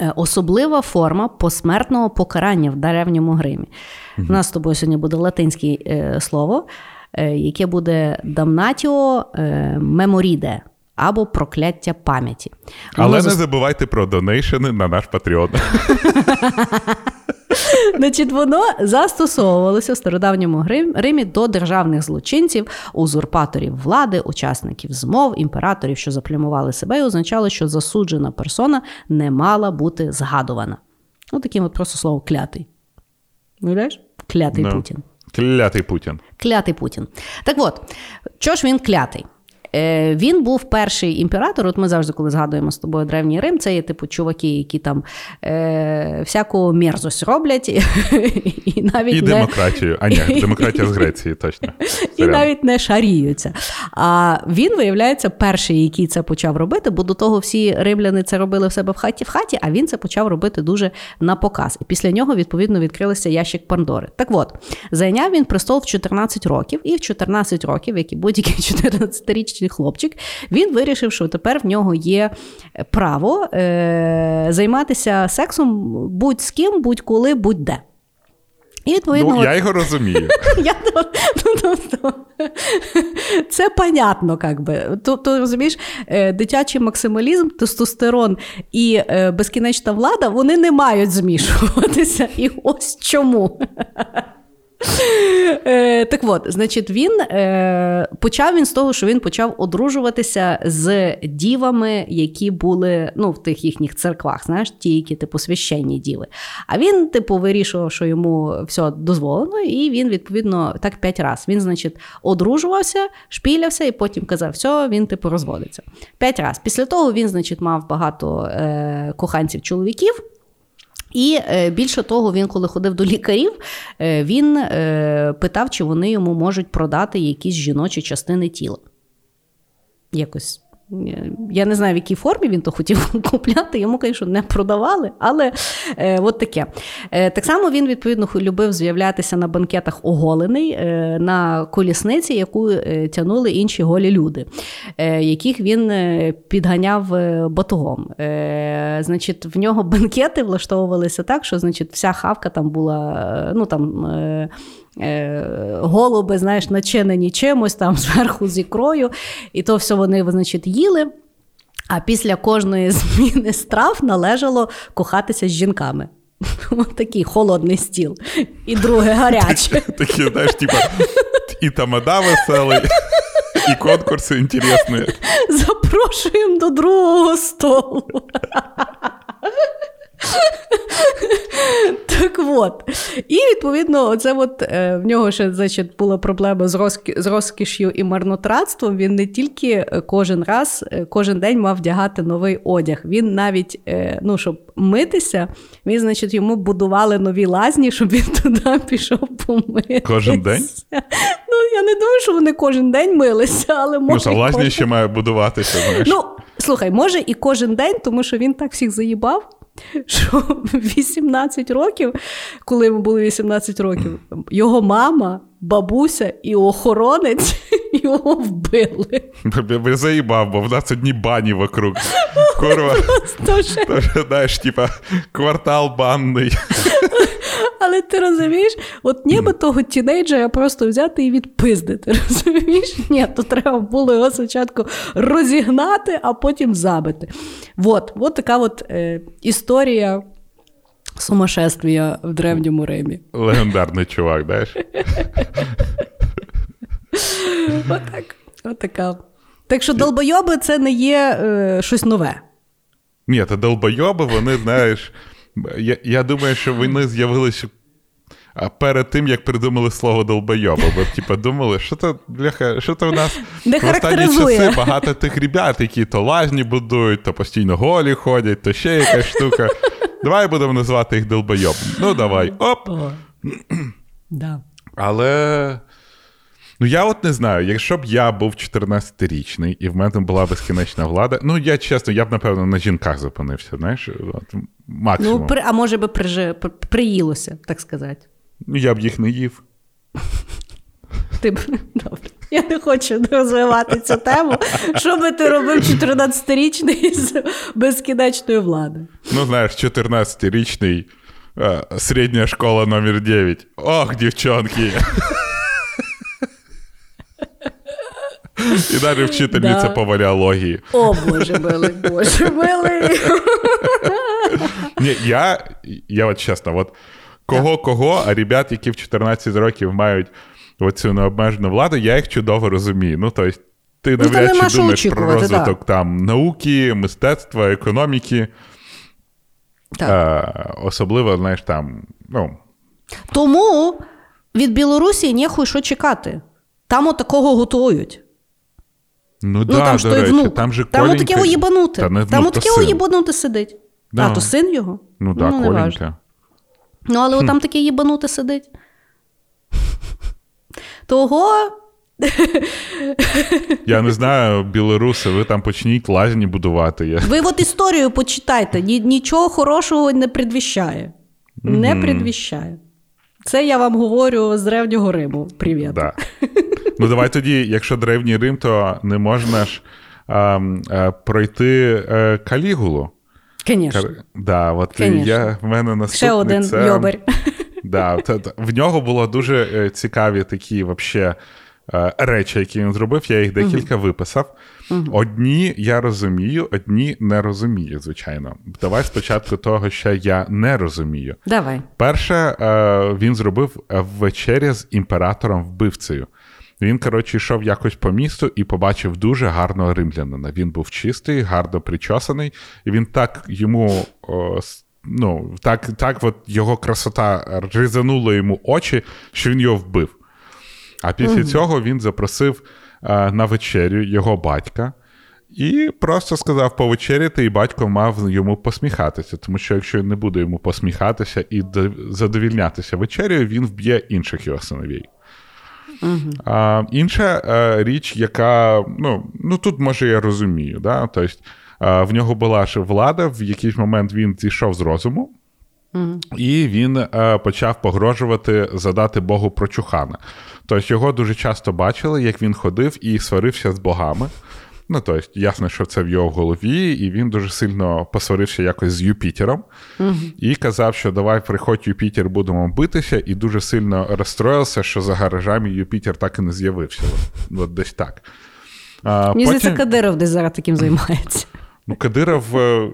Е, особлива форма посмертного покарання в древньому гримі. У нас з тобою сьогодні буде латинське е, слово, е, яке буде дамнатіо меморіде або прокляття пам'яті. Але не забувайте про донейшени на наш Патреон. Значить, воно застосовувалося в стародавньому Римі до державних злочинців, узурпаторів влади, учасників змов, імператорів, що заплямували себе, і означало, що засуджена персона не мала бути згадувана. Ось таким от просто слово клятий. Уявляєш? Клятий no. Путін. Клятий Путін. Клятий Путін. Так от, чого ж він клятий? Е, він був перший імператор. От ми завжди, коли згадуємо з тобою древній Рим, це є типу чуваки, які там е, всяку мерзость роблять. І навіть і не... демократію. А ні, демократія з Греції, точно. І навіть не шаріються. А він, виявляється, перший, який це почав робити, бо до того всі римляни це робили в себе в хаті в хаті, а він це почав робити дуже на показ. І після нього, відповідно, відкрилися ящик Пандори. Так от, зайняв він престол в 14 років, і в 14 років, як і будь-який 14-річний дорослий хлопчик, він вирішив, що тепер в нього є право е, займатися сексом будь з ким, будь-коли, будь-де. І відповідно, ну, я його розумію. я, ну, ну, ну, Це понятно, як би. Тобто, розумієш, е, дитячий максималізм, тестостерон і е, безкінечна влада вони не мають змішуватися. І ось чому. Е, так от, значить, він е, почав він з того, що він почав одружуватися з дівами, які були ну, в тих їхніх церквах, знаєш, ті, які типу священні діви. А він, типу, вирішував, що йому все дозволено, і він, відповідно, так п'ять разів. Він, значить, одружувався, шпілявся, і потім казав, все, він типу розводиться. П'ять разів. Після того він, значить, мав багато е, коханців-чоловіків. І е, більше того, він, коли ходив до лікарів, е, він е, питав, чи вони йому можуть продати якісь жіночі частини тіла. Якось я не знаю, в якій формі він то хотів купляти, йому, звісно, не продавали, але е, от таке. Е, Так само він, відповідно, любив з'являтися на банкетах оголений е, на колісниці, яку е, тянули інші голі люди, е, яких він е, підганяв батогом. Значить, в нього банкети влаштовувалися так, що значить, вся хавка там була. ну там... Е, голуби, знаєш, начинені чимось там зверху з ікрою, і то все вони, значить, їли. А після кожної зміни страв належало кохатися з жінками. Такий холодний стіл. І друге гаряче. Такі, знаєш, типа, і тамада веселий, і конкурси інтересні. Запрошуємо до другого столу. Так от. І відповідно, оце от е, в нього ще значить, була проблема з розкі, з розкіш'ю і марнотратством. Він не тільки е, кожен раз, е, кожен день мав вдягати новий одяг. Він навіть, ну, щоб митися, він, значить, йому будували нові лазні, щоб він туди пішов помитися. Кожен день? Ну, я не думаю, що вони кожен день милися, але Ну, може. що лазня ще має будуватися, знаєш. Ну, слухай, може і кожен день, тому що він так всіх заїбав, що 18 років, коли йому було 18 років, його мама, бабуся і охоронець його вбили. Б- Заїбав, бо в нас одні бані вокруг. Курва. Знаєш, типа, квартал банний. але ти розумієш, от ніби того тінейджера просто взяти і відпиздити. Розумієш? Ні, то треба було його спочатку розігнати, а потім забити. От, от така от е, історія сумасшествия в Древньому Римі. Легендарний чувак, знаєш. Отак. Отака. Так що долбойоби це не є е, щось нове. Ні, та долбойоби, вони, знаєш. Я, я думаю, що вони з'явилися а, перед тим, як придумали слово долбойоба. Бо, типа, думали, що то, бляха, що то в нас Не в останні часи багато тих ребят, які то лазні будують, то постійно голі ходять, то ще якась штука. Давай будемо називати їх долбойобом. Ну, давай. Оп. Да. Але. Ну, я от не знаю, якщо б я був 14-річний і в мене була безкінечна влада, ну я чесно, я б, напевно, на жінках зупинився, знаєш, от, максимум. Ну, при, а може би прижи, при- приїлося, так сказати. Ну, я б їх не їв. Ти б добре. Я не хочу розвивати цю тему. Що би ти робив 14-річний з безкінечною владою? Ну, знаєш, 14-річний е, середня школа номер 9. Ох, дівчонки. І далі вчительниця Да. по валіології. О, Боже милий, Боже милий. Ні, я, я от чесно, от кого кого, а ребят, які в 14 років мають оцю необмежену владу, я їх чудово розумію. Ну, тобто, ти навряд нема чи думаєш про розвиток там науки, мистецтва, економіки. Так. Е, особливо, знаєш, там, ну, Тому від Білорусі ніхуй що чекати. Там отакого готують. Ну, Ну, да, там до речі, внук. там же там отаке оїбануте. Та не там то отаке сидить. Да. А, то син його? Ну так, важно. Коленька. Ну, але там таке їбануте сидить. Того. Я не знаю, білоруси, ви там почніть лазні будувати. Я... Ви от історію почитайте, нічого хорошого не предвіщає. Не предвіщає. Це я вам говорю з древнього Риму. Привіт. Да. Ну, давай тоді, якщо древній Рим, то не можна ж а, а, пройти е, калігулу. Звісно. Кар- Да, от Конечно. я, в мене наступний Ще один це... йобер. Да, та- та- в нього було дуже е, цікаві такі вообще, е, речі, які він зробив. Я їх декілька виписав. Одні я розумію, одні не розумію, звичайно. Давай спочатку того, що я не розумію. Давай. Перше, е, він зробив е, вечеря з імператором вбивцею. Він, коротше, йшов якось по місту і побачив дуже гарного римлянина. Він був чистий, гарно причосаний, і він так йому. О, ну, так, так от його красота ризанула йому очі, що він його вбив. А після цього він запросив на вечерю його батька. І просто сказав повечеряти, і батько мав йому посміхатися, тому що якщо він не буде йому посміхатися і задовільнятися вечерею, він вб'є інших його синовій. А, інша е, річ, яка ну, ну тут може я розумію, да? тобто, е, в нього була ще влада, в якийсь момент він зійшов з розуму, і він е, почав погрожувати задати Богу прочухана. Тобто його дуже часто бачили, як він ходив і сварився з богами. Ну, тобто, ясно, що це в його голові, і він дуже сильно посварився якось з Юпітером і казав, що давай приходь Юпітер, будемо битися, і дуже сильно розстроївся, що за гаражами Юпітер так і не з'явився. От, от десь так. А, Мені здається, Кадиров десь зараз таким займається. Ну, Кадиров, е,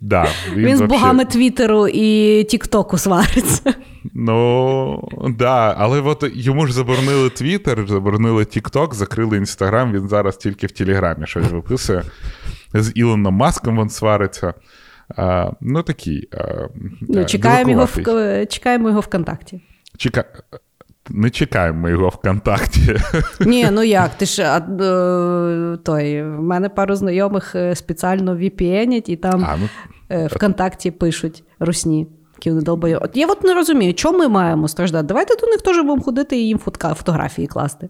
да, він, Він з вообще- богами Твіттеру і Тіктоку свариться. Ну, да, але от йому ж заборонили Твіттер, заборонили Тікток, закрили Інстаграм, він зараз тільки в Телеграмі щось виписує. З Ілоном Маском він свариться. А, ну, такий. А, ну, чекаємо, його в, чекаємо його ВКонтакті. Чека... Не чекаємо ми його ВКонтакті. Ні, ну як? Ти ж а, той, в мене пару знайомих спеціально VPN-ять і там а, ну... ВКонтакті пишуть русні. Які долбою. От я от не розумію, чому ми маємо страждати? Давайте до них теж будемо ходити і їм фотографії класти.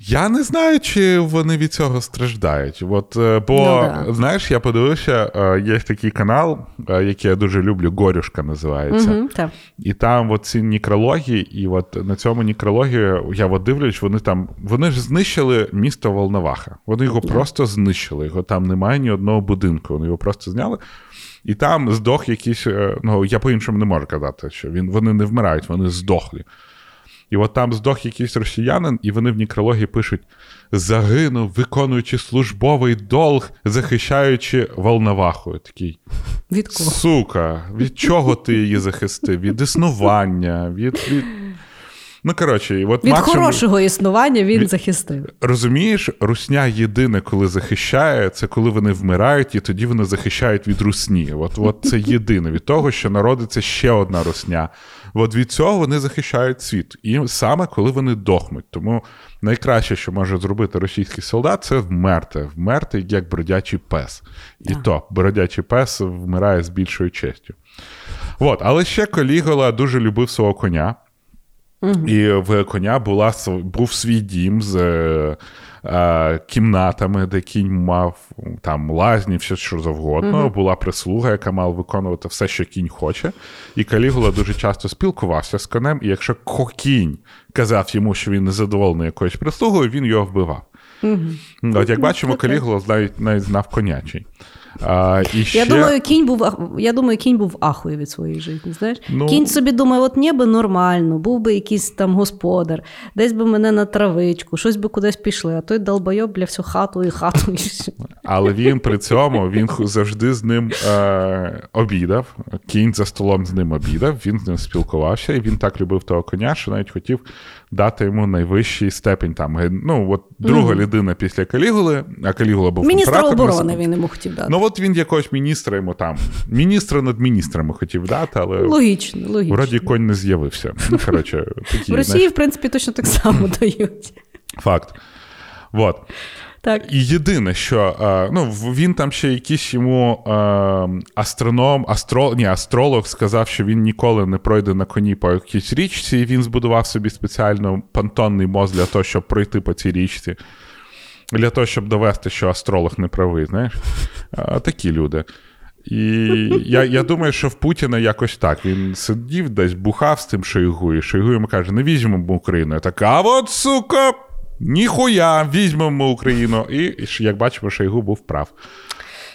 Я не знаю, чи вони від цього страждають. От, е, Бо, ну, да. знаєш, я подивився, е, є такий канал, е, який я дуже люблю, Горюшка називається. Угу, так. І там от ці нікрології, і от на цьому нікрології я от дивлюсь, вони там вони ж знищили місто Волноваха. Вони його yeah. просто знищили. Його там немає ні одного будинку. Вони його просто зняли. І там здох якийсь, ну я по-іншому не можу казати, що він, вони не вмирають, вони здохлі. І от там здох якийсь росіянин, і вони в нікрології пишуть: загинув, виконуючи службовий долг, захищаючи Волноваху. Такий. Від кого? Сука, від чого ти її захистив? Від існування, від. від... Ну, коротше, от Від максимум... хорошого існування він від... захистив. Розумієш, русня єдине, коли захищає, це коли вони вмирають, і тоді вони захищають від русні. От от це єдине від того, що народиться ще одна русня. От від цього вони захищають світ. І саме коли вони дохнуть. Тому найкраще, що може зробити російський солдат, це вмерти. Вмерти як бродячий пес. І так. то бродячий пес вмирає з більшою честю. От, але ще Колігола дуже любив свого коня. Угу. І в коня була, був свій дім з е, кімнатами, де кінь мав там лазні, все що завгодно. Угу. Була прислуга, яка мала виконувати все, що кінь хоче. І Калігула дуже часто спілкувався з конем, і якщо кінь казав йому, що він незадоволений якоюсь прислугою, він його вбивав. Угу. От Як бачимо, Калігула навіть, навіть знав конячий. А, і ще... Я думаю, кінь був я думаю, кінь був ахує від своєї житті. Знаєш? Ну... Кінь собі думає, от ніби нормально, був би якийсь там господар, десь би мене на травичку, щось би кудись пішли, а той долбойоб бля всю хату і хату. І Але він при цьому він завжди з ним е, обідав. Кінь за столом з ним обідав, він з ним спілкувався, і він так любив того коня, що навіть хотів дати йому найвищий степінь. Там ну от друга mm. людина після Калігули, а Калігула був міністра оборони. Він йому хотів дати. Ну от він якогось міністра йому там, міністра над міністрами хотів дати, але логічно, логічно. вроді конь не з'явився. Ну, коротше, такі, В Росії, знаєш... в принципі, точно так само дають. Факт. Вот. Так. І єдине, що ну, він там ще якийсь йому астроном, астро, ні, астролог сказав, що він ніколи не пройде на коні по якійсь річці, і він збудував собі спеціально понтонний мост для того, щоб пройти по цій річці. Для того, щоб довести, що астролог не правий, знаєш? Такі люди. І я я думаю, що в Путіна якось так. Він сидів десь бухав з тим Шойгу, і Шойгу йому каже: не візьмемо Україну. Я так, а от сука, ніхуя, візьмемо Україну. І як бачимо, Шойгу був прав.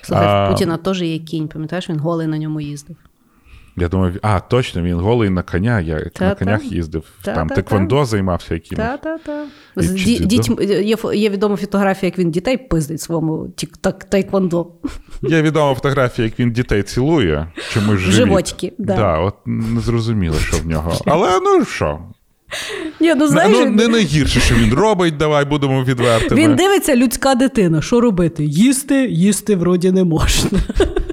Слухай, а, в Путіна теж є кінь, пам'ятаєш, він голий на ньому їздив. Я думаю, а, точно, він голий на коня, я та, на конях та, їздив. Та, там Теквондо займався якимось. Так, так, так. Є, є відома фотографія, як він дітей пиздить своєму тайквондо. Є відома фотографія, як він дітей цілує, чомусь живіт. Животики, да. да. От не зрозуміло, що в нього. Але ну що? Ні, ну, знаєш, ну, Не найгірше, що він робить, давай будемо відвертими. Він дивиться людська дитина. Що робити? Їсти, їсти вроді не можна.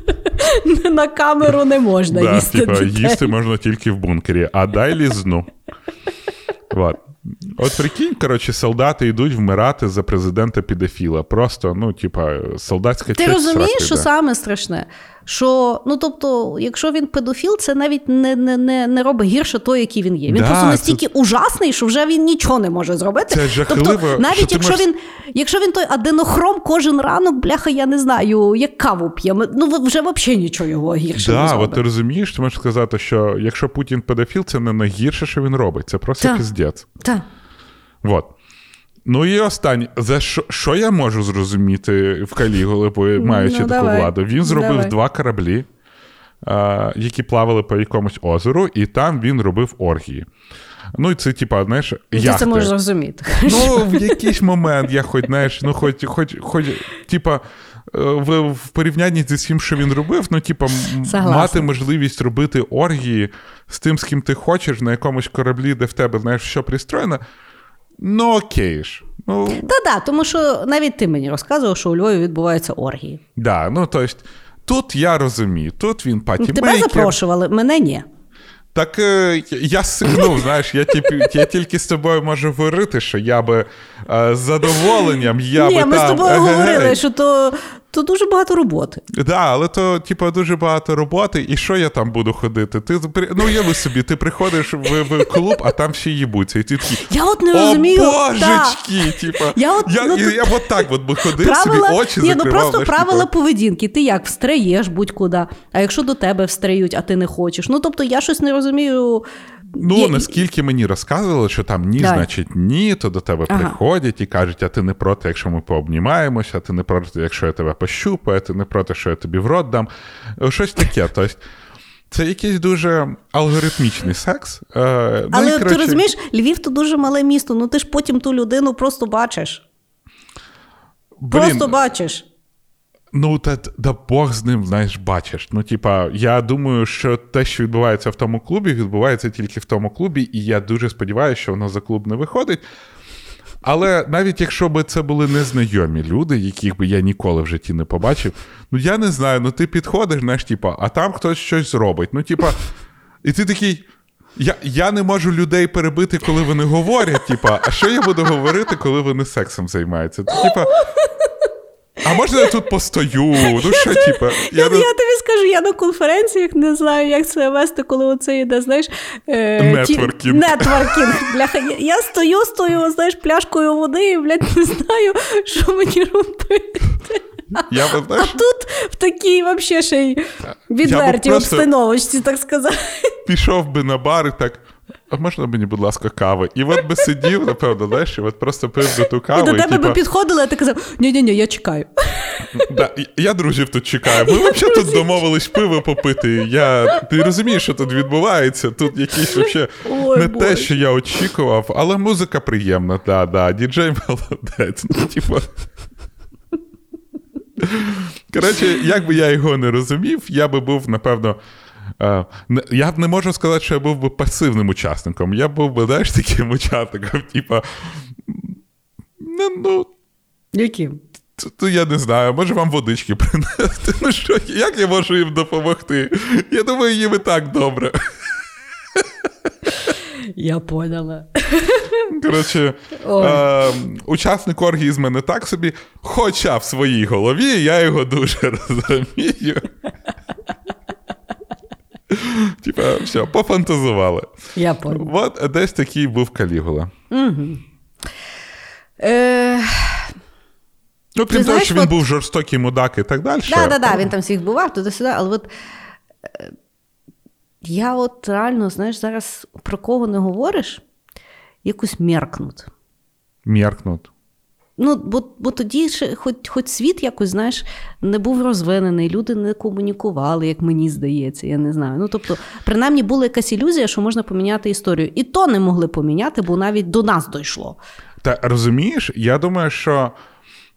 На камеру не можна да, їсти. Типа, їсти можна тільки в бункері, а дай лізну. Вот. От прикинь, коротше, солдати йдуть вмирати за президента підофіла. Просто, ну, типа, солдатська Ти розумієш, що саме страшне? Що, ну тобто, якщо він педофіл, це навіть не не, не, не робить гірше того, який він є. Він да, просто настільки це... ужасний, що вже він нічого не може зробити. Це жахливо, тобто, навіть що якщо можеш... він якщо він той аденохром кожен ранок, бляха, я не знаю, як каву п'є, ну вже взагалі нічого його гірше да, не зробить. от ти розумієш, ти можеш сказати, що якщо Путін педофіл, це не найгірше, що він робить. Це просто піздець. Вот. Ну і останнє, за що що я можу зрозуміти в Каліголи, маючи ну, таку давай. владу? Він зробив давай. два кораблі, а, які плавали по якомусь озеру, і там він робив оргії. Ну, і це, типа, знаєш, яхти. Ти це можеш зрозуміти. Ну, в якийсь момент я хоч, знаєш, ну, хоч, хоч, хоч, типа, е, в, в порівнянні з тим, що він робив, ну, типа, мати можливість робити оргії з тим, з ким ти хочеш, на якомусь кораблі, де в тебе, знаєш, що пристроєно. Ну, окей ж. Ну, Та-да, тому що навіть ти мені розказував, що у Львові відбуваються оргії. да, ну, тобто, тут я розумію, тут він патімейкер. Тебе запрошували, мене ні. Так е, я сигнув, знаєш, я, тільки, я тільки з тобою можу говорити, що я би е, з задоволенням я ні, би ми там, з тобою егегей. говорили, що то, то дуже багато роботи. Да, але то, типу, дуже багато роботи, і що я там буду ходити? Ти ну уяви собі, ти приходиш в, в клуб, а там всі їбуться, і ти такий. Я от не О, розумію. божечки! Типу, Я от, я, ну, тут- я от так от би ходив Правила, собі, очі ні, ну просто знаєш, правила типу, поведінки. Ти як встаєш будь-куди, а якщо до тебе встають, а ти не хочеш. Ну тобто я щось не розумію. Ну, Є- наскільки мені розказували, що там ні, Давай. значить ні, то до тебе Ага. приходять і кажуть, а ти не проти, якщо ми пообнімаємося, а ти не проти, якщо я тебе пощупаю, а ти не проти, що я тобі в рот дам. Щось таке. Тобто, це якийсь дуже алгоритмічний секс. Е, ну, Але і, ти розумієш, Львів то дуже мале місто. Ну ти ж потім ту людину просто бачиш. блін, Просто бачиш. Ну, та, да Бог з ним, знаєш, бачиш. Ну, типа, я думаю, що те, що відбувається в тому клубі, відбувається тільки в тому клубі, і я дуже сподіваюся, що воно за клуб не виходить. Але навіть якщо б це були незнайомі люди, яких би я ніколи в житті не побачив, ну я не знаю, ну ти підходиш, знаєш, типа, а там хтось щось зробить. Ну, типа, і ти такий. Я, я не можу людей перебити, коли вони говорять, типа, а що я буду говорити, коли вони сексом займаються? Типа, а можна я тут постою? Ну що, типа, Я, я, не- я тобі скажу, я на конференціях не знаю, як це вести, коли оце йде, знаєш. Е, Нетворкінг. ті- Нетворкінг. Бляха, я, я стою з тою, знаєш, пляшкою води і, блядь, не знаю, що мені робити. я, би, А знаєш, тут в такій вообще ще й відвертій обстановочці, так сказати. пішов би на бар і так. А можна мені, будь ласка, кави? І от би сидів, напевно, знаєш, і от просто пив би ту каву. І до тебе би підходили, а ти казав: ні-ні-ні, я чекаю. да, я друзів тут чекаю. Ми взагалі тут домовились пиво попити. Я, ти розумієш, що тут відбувається? Тут якийсь вообще не Боже. те, що я очікував, але музика приємна, да, да. Діджей молодець. Ну, типу. Коротше, як би я його не розумів, я би був, напевно. Е, Я не можу сказати, що я був би пасивним учасником. Я був би, знаєш, таким учасником, типа. Ну, Яким? то я не знаю, може вам водички принести. Ну що, як я можу їм допомогти? Я думаю, їм і так добре. Я поняла. Коротше, е, учасник оргії з мене так собі, хоча в своїй голові я його дуже розумію. Типа, все, пофантазували. Я поняла. От десь такий був Калігула. Е, Ну, крім того, що він от- був жорстокий мудак і так далі. Да, да, да, він там всіх бував туди-сюди, але от е, я от реально, знаєш, зараз про кого не говориш, якось меркнуть. Меркнут. Ну, бо, бо тоді ще хоч, хоч світ якось, знаєш, не був розвинений, люди не комунікували, як мені здається, я не знаю. Ну, тобто, принаймні була якась ілюзія, що можна поміняти історію. І то не могли поміняти, бо навіть до нас дійшло. Та розумієш, я думаю, що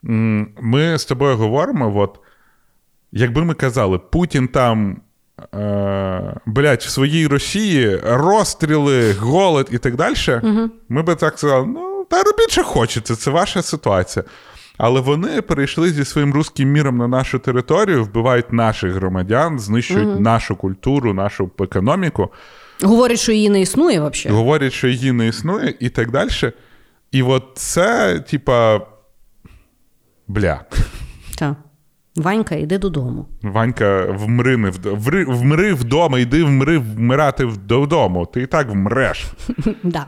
ми з тобою говоримо, от, якби ми казали, Путін там. Е, блядь, в своїй Росії розстріли, голод і так далі, угу. ми би так сказали: ну, та робіть, що хочете, це ваша ситуація. Але вони перейшли зі своїм руським міром на нашу територію, вбивають наших громадян, знищують угу. нашу культуру, нашу економіку. Говорять, що її не існує взагалі. Говорять, що її не існує, і так далі. І от це, типа, бля. Так. Ванька, йди додому. Ванька, вмри, вд... вмри вдома, йди вмри вмирати додому. Ти і так вмреш. Да.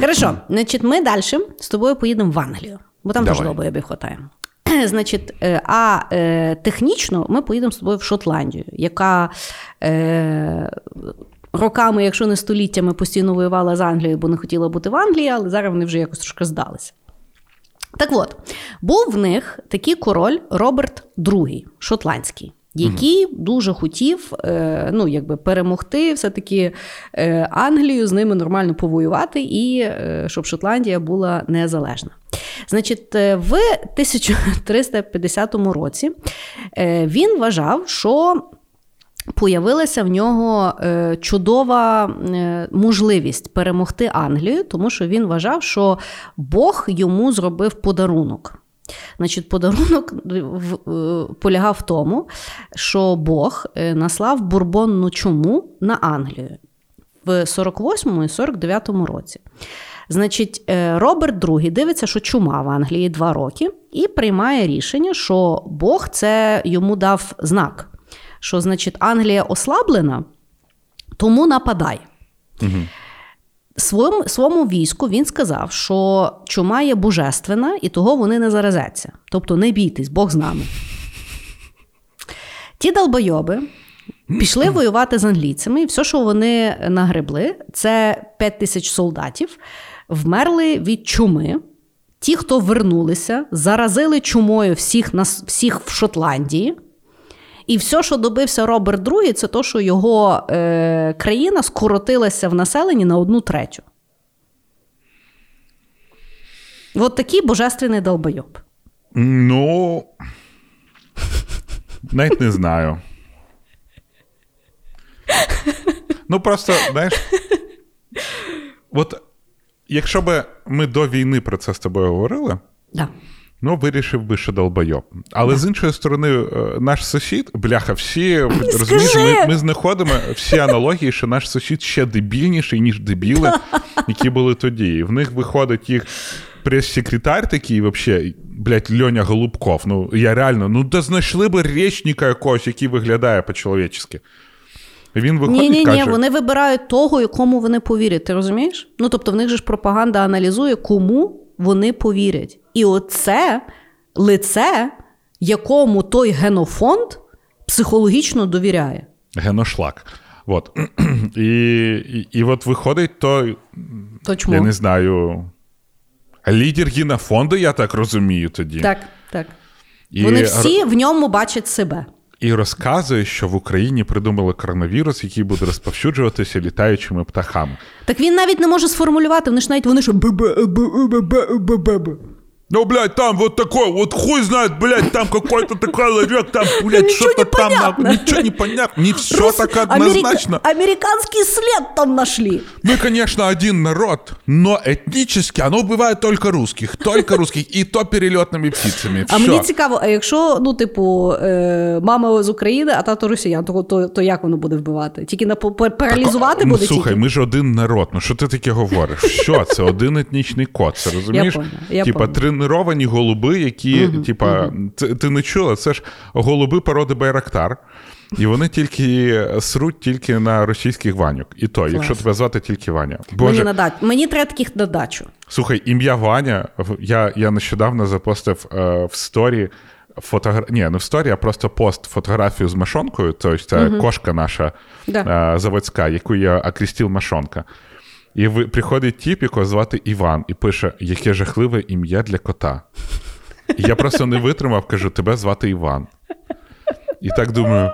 Хорошо, значить, ми далі з тобою поїдемо в Англію, бо там теж добре хватає. Значить, е, а е, технічно ми поїдемо з тобою в Шотландію, яка е, роками, якщо не століттями, постійно воювала з Англією, бо не хотіла бути в Англії, але зараз вони вже якось трошки здалися. Так от, був в них такий король Роберт II, шотландський, який дуже хотів е, ну, якби перемогти все-таки е, Англію, з ними нормально повоювати, і е, щоб Шотландія була незалежна. Значить, в 1350 році він вважав, що появилася в нього е, чудова е, можливість перемогти Англію, тому що він вважав, що Бог йому зробив подарунок. Значить, подарунок в- е, полягав в тому, що Бог наслав бурбонну чуму на Англію в 48-му і 49 році. Значить, Роберт II дивиться, що чума в Англії два роки, і приймає рішення, що Бог це йому дав знак, що, значить, Англія ослаблена, тому нападай. Своєму, своєму війську він сказав, що чума є божественна, і того вони не заразяться. Тобто не бійтесь, Бог з нами. Ті долбойоби пішли воювати з англійцями, і все, що вони нагребли, це 5 тисяч солдатів, вмерли від чуми. Ті, хто вернулися, заразили чумою всіх, всіх в Шотландії. І все, що добився Роберт II, це то, що його е, країна скоротилася в населенні на одну третю. От такий божественний долбойоб. Ну. Навіть не знаю. Ну, просто, знаєш. От якщо би ми до війни про це з тобою говорили, Да. Ну вирішив би, що долбойоб. Але з іншої сторони, е, наш сусід, бляха, всі розумієш, ми, ми знаходимо всі аналогії, що наш сусід ще дебільніший, ніж дебіли, які були тоді. І в них виходить їх прес-секретар такий, взагалі, блядь, Льоня Голубков. Ну, я реально, ну да знайшли би речника якогось, який виглядає по-чоловічески. Він виходить Ні, ні, каже, ні, вони вибирають того, якому вони повірять. Ти розумієш? Ну тобто, в них же ж пропаганда аналізує, кому вони повірять. І оце лице, якому той генофонд психологічно довіряє. геношлак. Вот. І, і, і от виходить то, То чому? я не знаю, лідер генофонду, я так розумію тоді. Так, так. І, Вони всі в ньому бачать себе. І розказує, що в Україні придумали коронавірус, який буде розповсюджуватися літаючими птахами. Так він навіть не може сформулювати. Вони ж навіть вони що. Ну, блядь, там вот такой, вот хуй знает, блядь, там какой-то такой ларек, там, блядь, Ничего что-то там, непонятно. нахуй, ничего не понятно, не все Рус- так Америка- однозначно. Американский след там нашли. Мы, конечно, один народ, но этнически оно бывает только русских, только русских, и то перелетными птицами. А Всё. мені цікаво, а якщо, ну, типу, е, мама з України, а тато росіян, то, то, то як воно буде вбивати? Тільки на по- пар- паралізувати ну, буде слухай, тільки? ми ж один народ. Ну що ти таке говориш? Що це один етнічний код? Це розумієш? поняла, я типа поняла. треновані голуби, які, типа, ти, ти не чула, це ж голуби породи Байрактар. І вони тільки сруть тільки на російських ваньок. І то, якщо тебе звати тільки Ваня. Мені, Боже, надать. Мені треба таких на дачу. Слухай, ім'я Ваня. Я, я нещодавно запостив е, в сторі фотогра... Ні, не в сторі, а просто пост фотографію з машонкою. Тобто це кошка наша Да. е, заводська, яку я окрестив машонка. І ви, приходить тіп, якого звати Іван, і пише: яке жахливе ім'я для кота. І я просто не витримав, кажу, тебе звати Іван. І так думаю.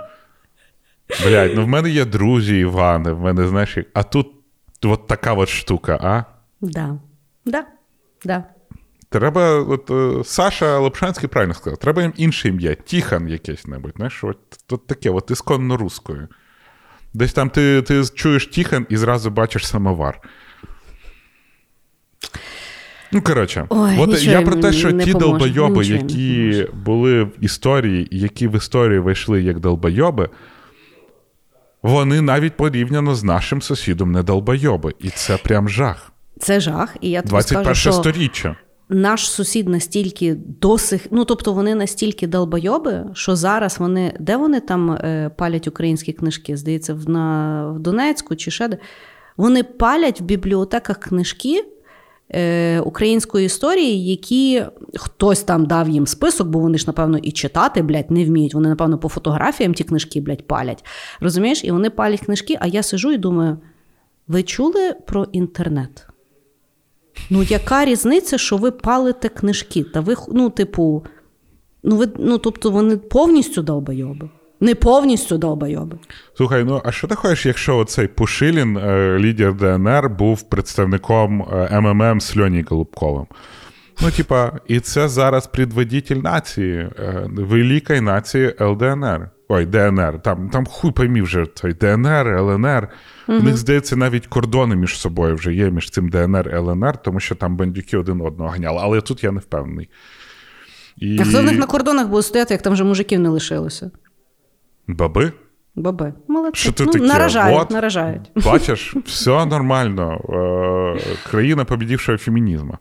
Блядь, ну в мене є друзі Івани, в мене, знаєш, а тут от така от штука, а? Да. Да. Да. Треба, от е, Саша Лапшанський правильно сказав, треба їм інше ім'я, Тіхан якесь небудь, знаєш, от, от таке, от ісконно рускою. Десь там ти, ти чуєш Тіхан і зразу бачиш самовар. Ну, коротше, Ой, от я про те, що ті долбойоби, які були в історії, які в історію вийшли як долбойоби, вони навіть порівняно з нашим сусідом не долбойоби. І це прям жах. Це жах. І я тобі 21 скажу, що сторіччя. Наш сусід настільки досих, ну тобто вони настільки долбойоби, що зараз вони, де вони там е, палять українські книжки? Здається, в, на, в Донецьку чи ще де. Вони палять в бібліотеках книжки е, української історії, які хтось там дав їм список, бо вони ж, напевно, і читати, блядь, не вміють. Вони, напевно, по фотографіям ті книжки, блядь, палять. Розумієш? І вони палять книжки, а я сижу і думаю: ви чули про інтернет? Ну, яка різниця, що ви палите книжки? Та ви, ну, типу, ну, ви, ну тобто вони повністю долбойоби. Не повністю долбойоби. Слухай, ну а що ти хочеш, якщо оцей Пушилін, е, лідер ДНР, був представником е, МММ з Льоні Голубковим? Ну, типа, і це зараз предводитель нації, е, великої нації ЛДНР. Ой, ДНР. Там там хуй поймі вже той ДНР, ЛНР. Угу. У них, здається, навіть кордони між собою вже є між цим ДНР і ЛНР, тому що там бандюки один одного ганяли. Але тут я не впевнений. І... А хто в них на кордонах буде стояти, як там вже мужиків не лишилося? Баби? Баби. Молодці. Що ти ну, таке? Наражають, От, наражають. Бачиш, все нормально. Е, країна побідівшого фемінізму.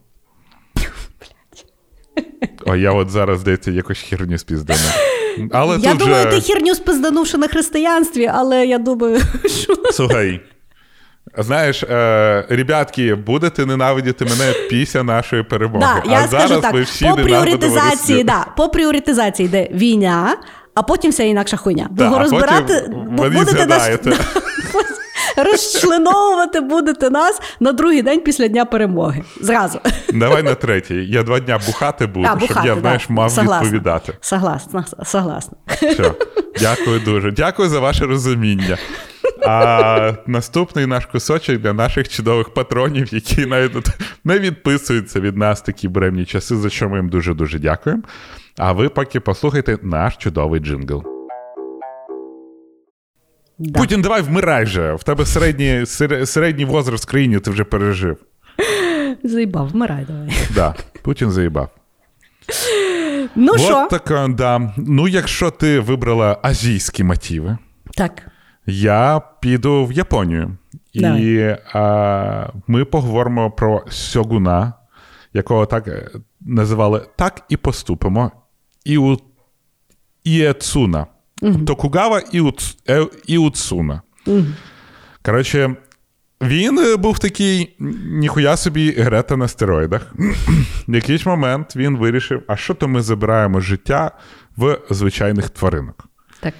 О, я от зараз, здається, якось херню спіздана. Але Я тут думаю, же... ти херню спизданувши на християнстві, але я думаю, що. Слухай. Знаєш, е, ребятки, будете ненавидіти мене після нашої перемоги. Да, я а скажу зараз так, ви всі по пріоритизації, да, по пріоритизації йде війна, а потім вся інакша хуйня. Да, Бо розбирати потім будете нас. розчленовувати будете нас на другий день після дня перемоги. Зразу. Давай на третій. Я два дня бухати буду, А, щоб бухати, я да. знаєш, мав Согласна. відповідати. Согласна, согласна. Все. Дякую дуже. Дякую за ваше розуміння. А наступний наш кусочок для наших чудових патронів, які навіть не відписуються від нас такі бремні часи, за що ми їм дуже-дуже дякуємо. А ви поки послухайте наш чудовий джингл. Да. Путін, давай вмирай вже. В тебе середній, сер- середній возраст в країні ти вже пережив. Заїбав, вмирай давай. Да, Путін заїбав. Ну що? От така, да. Ну, якщо ти вибрала азійські мотиви, Так. я піду в Японію. І а, ми поговоримо про сьогуна, якого так е, називали так і поступимо. Іу... Іецуна. Токугава Іуц... е, Іуцуна. Коротше, він е, був такий ніхуя собі Грета на стероїдах. В якийсь момент він вирішив: а що то ми забираємо життя в звичайних тваринок? Так.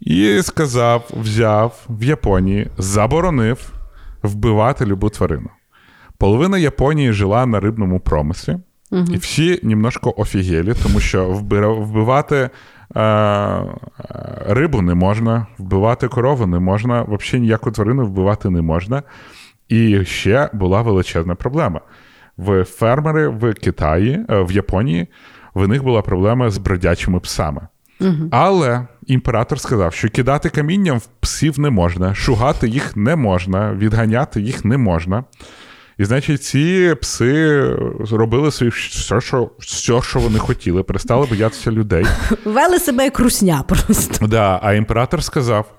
І сказав, взяв в Японії, заборонив вбивати любу тварину. Половина Японії жила на рибному промислі, і всі немножко офігелі, тому що вбивати рибу не можна, вбивати корову не можна, взагалі ніяку тварину вбивати не можна. І ще була величезна проблема. В фермери в Китаї, е, в Японії, в них була проблема з бродячими псами. Але імператор сказав, що кидати камінням в псів не можна, шугати їх не можна, відганяти їх не можна. І, значить, ці пси робили собі все, що, все, що вони хотіли, перестали боятися людей. Вели себе як русня просто. Да, а імператор сказав: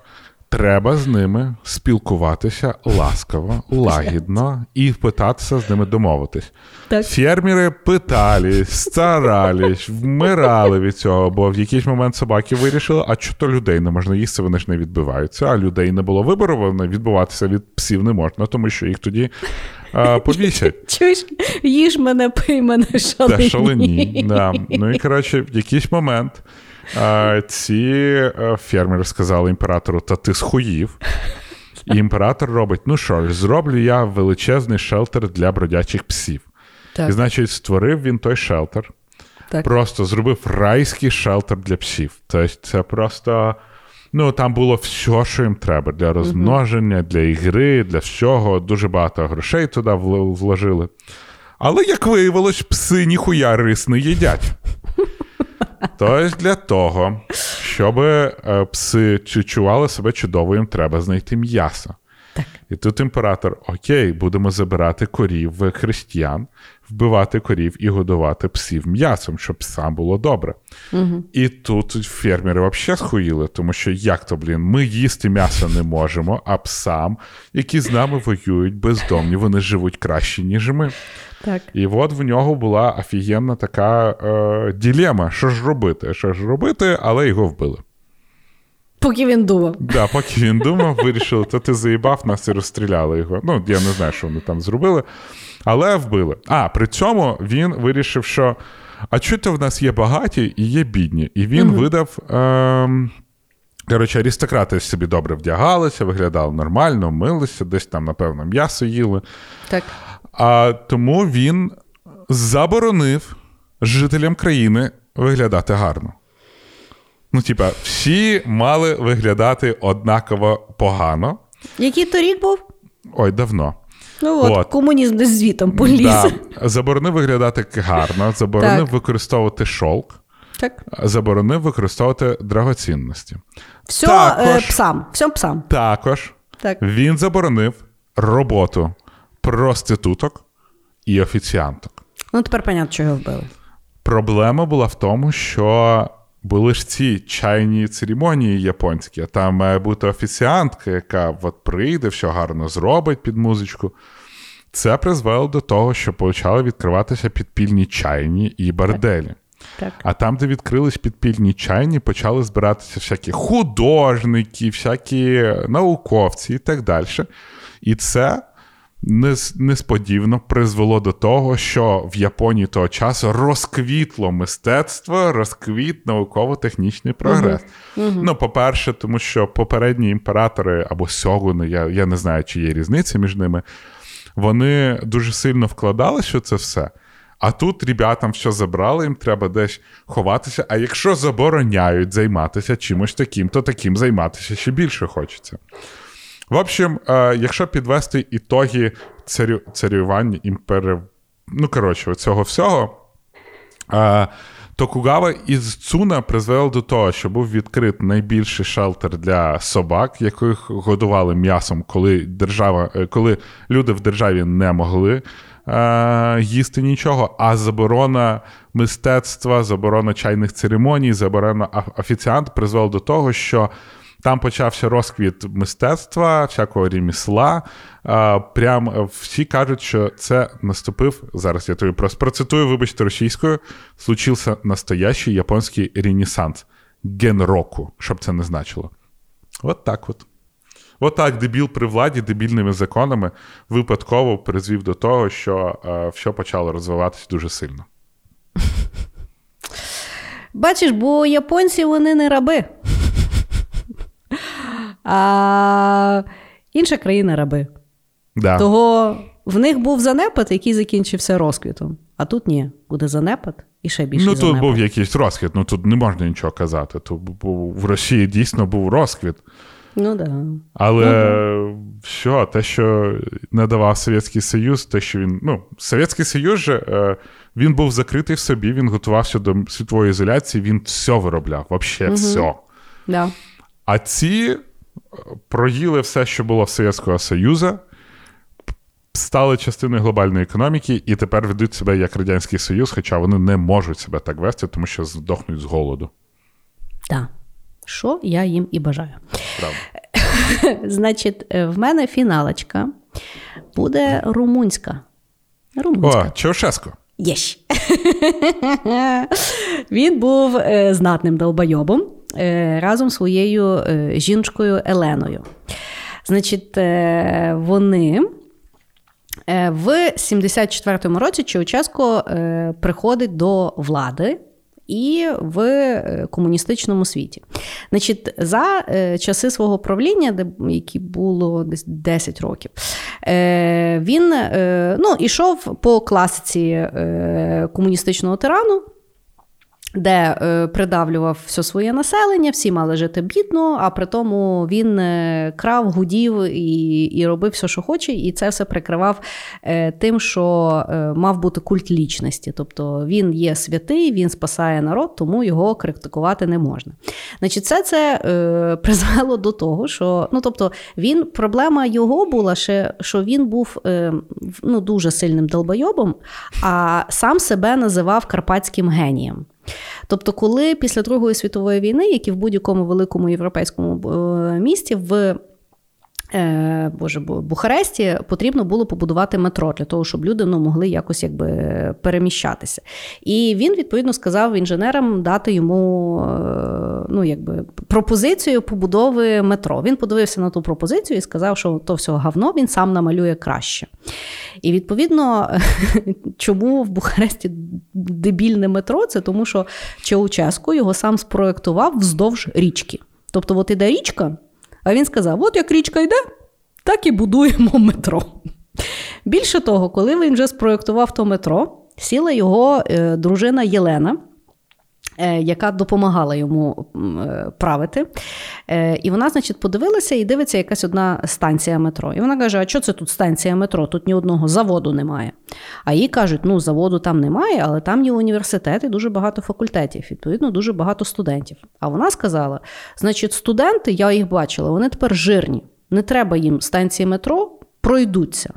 треба з ними спілкуватися ласкаво, лагідно і питатися з ними домовитись. Так. Фермери питались, старались, вмирали від цього, бо в якийсь момент собаки вирішили, а що то людей не можна їсти, вони ж не відбиваються, а людей не було вибору, вони відбуватися від псів не можна, тому що їх тоді а, повісять. Чуєш, їж мене, пий мене, шалені. Та шалені. Да. Ну і коротше, в якийсь момент а, ці фермери сказали імператору: та ти схуїв. І імператор робить: ну що ж, зроблю я величезний шелтер для бродячих псів. Так. І, значить, створив він той шелтер. Так. Просто зробив райський шелтер для псів. Тобто, це просто. Ну, там було все, що їм треба для розмноження, для ігри, для всього. Дуже багато грошей туди вложили. Але, як виявилось, пси ніхуя рис не їдять. Тобто для того, щоб е, пси чували себе чудово, їм треба знайти м'ясо. Так. І тут імператор: Окей, будемо забирати корів християн, вбивати корів і годувати псів м'ясом, щоб псам було добре. Угу. І тут фермери взагалі схуїли, тому що як то, блін, ми їсти м'ясо не можемо, а псам, які з нами воюють бездомні, вони живуть краще, ніж ми. Так. І от в нього була офігенна така е, ділема, що ж робити, що ж робити, але його вбили. Поки він думав. Да, поки він думав, вирішили, то ти заїбав нас і розстріляли його. Ну, я не знаю, що вони там зробили, але вбили. А при цьому він вирішив, що а чого в нас є багаті і є бідні. І він Мгм. видав. Е, Коротше, аристократи собі добре вдягалися, виглядали нормально, милися, десь там, напевно, м'ясо їли. Так. А тому він заборонив жителям країни виглядати гарно. Ну, типа, всі мали виглядати однаково погано. Який то рік був? Ой, давно. Ну от, От. комунізм десь звітом поліз. Да. Заборонив виглядати гарно, заборонив Так. використовувати шовк. Так. заборонив використовувати драгоцінності. Все Також. е, псам. Всім псам. Також Так. він заборонив роботу проституток і офіціанток. Ну, тепер понятно, чого його вбили. Проблема була в тому, що були ж ці чайні церемонії японські. Там має бути офіціантка, яка от прийде, все гарно зробить під музичку. Це призвело до того, що почали відкриватися підпільні чайні і борделі. Так. А там, де відкрились підпільні чайні, почали збиратися всякі художники, всякі науковці і так далі. І це несподівано призвело до того, що в Японії того часу розквітло мистецтво, розквіт науково-технічний прогрес. Ну, по-перше, тому що попередні імператори або сьогуни, я, я не знаю, чи є різниця між ними, вони дуже сильно вкладалися в це все. А тут ребятам все забрали, їм треба десь ховатися. А якщо забороняють займатися чимось таким, то таким займатися ще більше хочеться. В общем, е, якщо підвести ітоги царю, царювання імпери... Ну, коротше, цього всього, е, Токугава із Цуна призвело до того, що був відкрит найбільший шелтер для собак, яких годували м'ясом, коли держава, е, коли люди в державі не могли е, їсти нічого. А заборона мистецтва, заборона чайних церемоній, заборона офіціант призвела до того, що там почався розквіт мистецтва, всякого ремісла. А, Прям е, всі кажуть, що це наступив. Зараз я тобі просто процитую, вибачте, російською. Случився настоящий японський ренесанс генроку, щоб це не значило. От так от. От так дебіл при владі, дебільними законами випадково призвів до того, що е, все почало розвиватися дуже сильно. Бачиш, бо японці вони не раби. А інша країна раби. Да. Того в них був занепад, який закінчився розквітом. А тут ні, буде занепад і ще більше. Ну, тут занепад. був якийсь розквіт, ну тут не можна нічого казати. Тут був, в Росії дійсно був розквіт. Ну да. Але що, те, що не давав Совєтський Союз, те, що він. Ну, Совєтський Союз же е, він був закритий в собі, він готувався до світової ізоляції, він все виробляв, взагалі все. Да. А ці проїли все, що було в Совєтського Союзу, стали частиною глобальної економіки і тепер ведуть себе як Радянський Союз, хоча вони не можуть себе так вести, тому що здохнуть з голоду. Так. Що я їм і бажаю. Правда. Значить, е, в мене фіналочка буде румунська. Румунська. О, Чаушеско. Єщ. Він був е, знатним долбойобом разом з своєю е, жінкою Еленою. Значить, е, вони е, в 74-му році Чауческо е, приходить до влади. І в е, комуністичному світі. Значить, за е, часи свого правління, які було десь 10 років, е, він е, ну, ішов по класиці е, комуністичного тирану. Де е, придавлював все своє населення, всі мали жити бідно, а при тому він е, крав, гудів і і робив все, що хоче, і це все прикривав е, тим, що мав бути культ лічності. Тобто він є святий, він спасає народ, тому його критикувати не можна. Значить, це це призвело до того, що ну, тобто, він проблема його була ще, що він був ну, дуже сильним долбойобом, а сам себе називав карпатським генієм. Тобто, коли після Другої світової війни, як і в будь-якому великому європейському е, місті, в Боже, Бухаресті потрібно було побудувати метро для того, щоб люди ну, могли якось якби переміщатися. І він відповідно сказав інженерам дати йому е, ну, якби, пропозицію побудови метро. Він подивився на ту пропозицію і сказав, що то все говно він сам намалює краще. І відповідно, чому в Бухаресті дебільне метро? Це тому, що Чауческу його сам спроектував вздовж річки. Тобто, от іде річка, а він сказав: от як річка йде, так і будуємо метро. Більше того, коли він вже спроектував то метро, сіла його е, дружина Єлена. Е, яка допомагала йому е, правити. Е, і вона, значить, подивилася і дивиться якась одна станція метро. І вона каже: А що це тут станція метро? Тут ні одного заводу немає. А їй кажуть, ну заводу там немає, але там є університет і дуже багато факультетів, відповідно, дуже багато студентів. А вона сказала: значить, студенти, я їх бачила, вони тепер жирні. Не треба їм станції метро, пройдуться.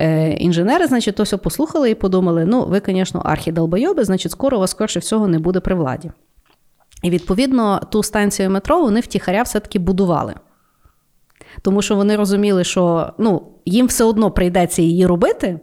Е, інженери, значить, то все послухали і подумали: ну, ви, звісно, архідолбойоби, значить, скоро у вас, скорше всього, не буде при владі. І відповідно ту станцію метро вони втіхаря все-таки будували. Тому що вони розуміли, що ну, їм все одно прийдеться її робити,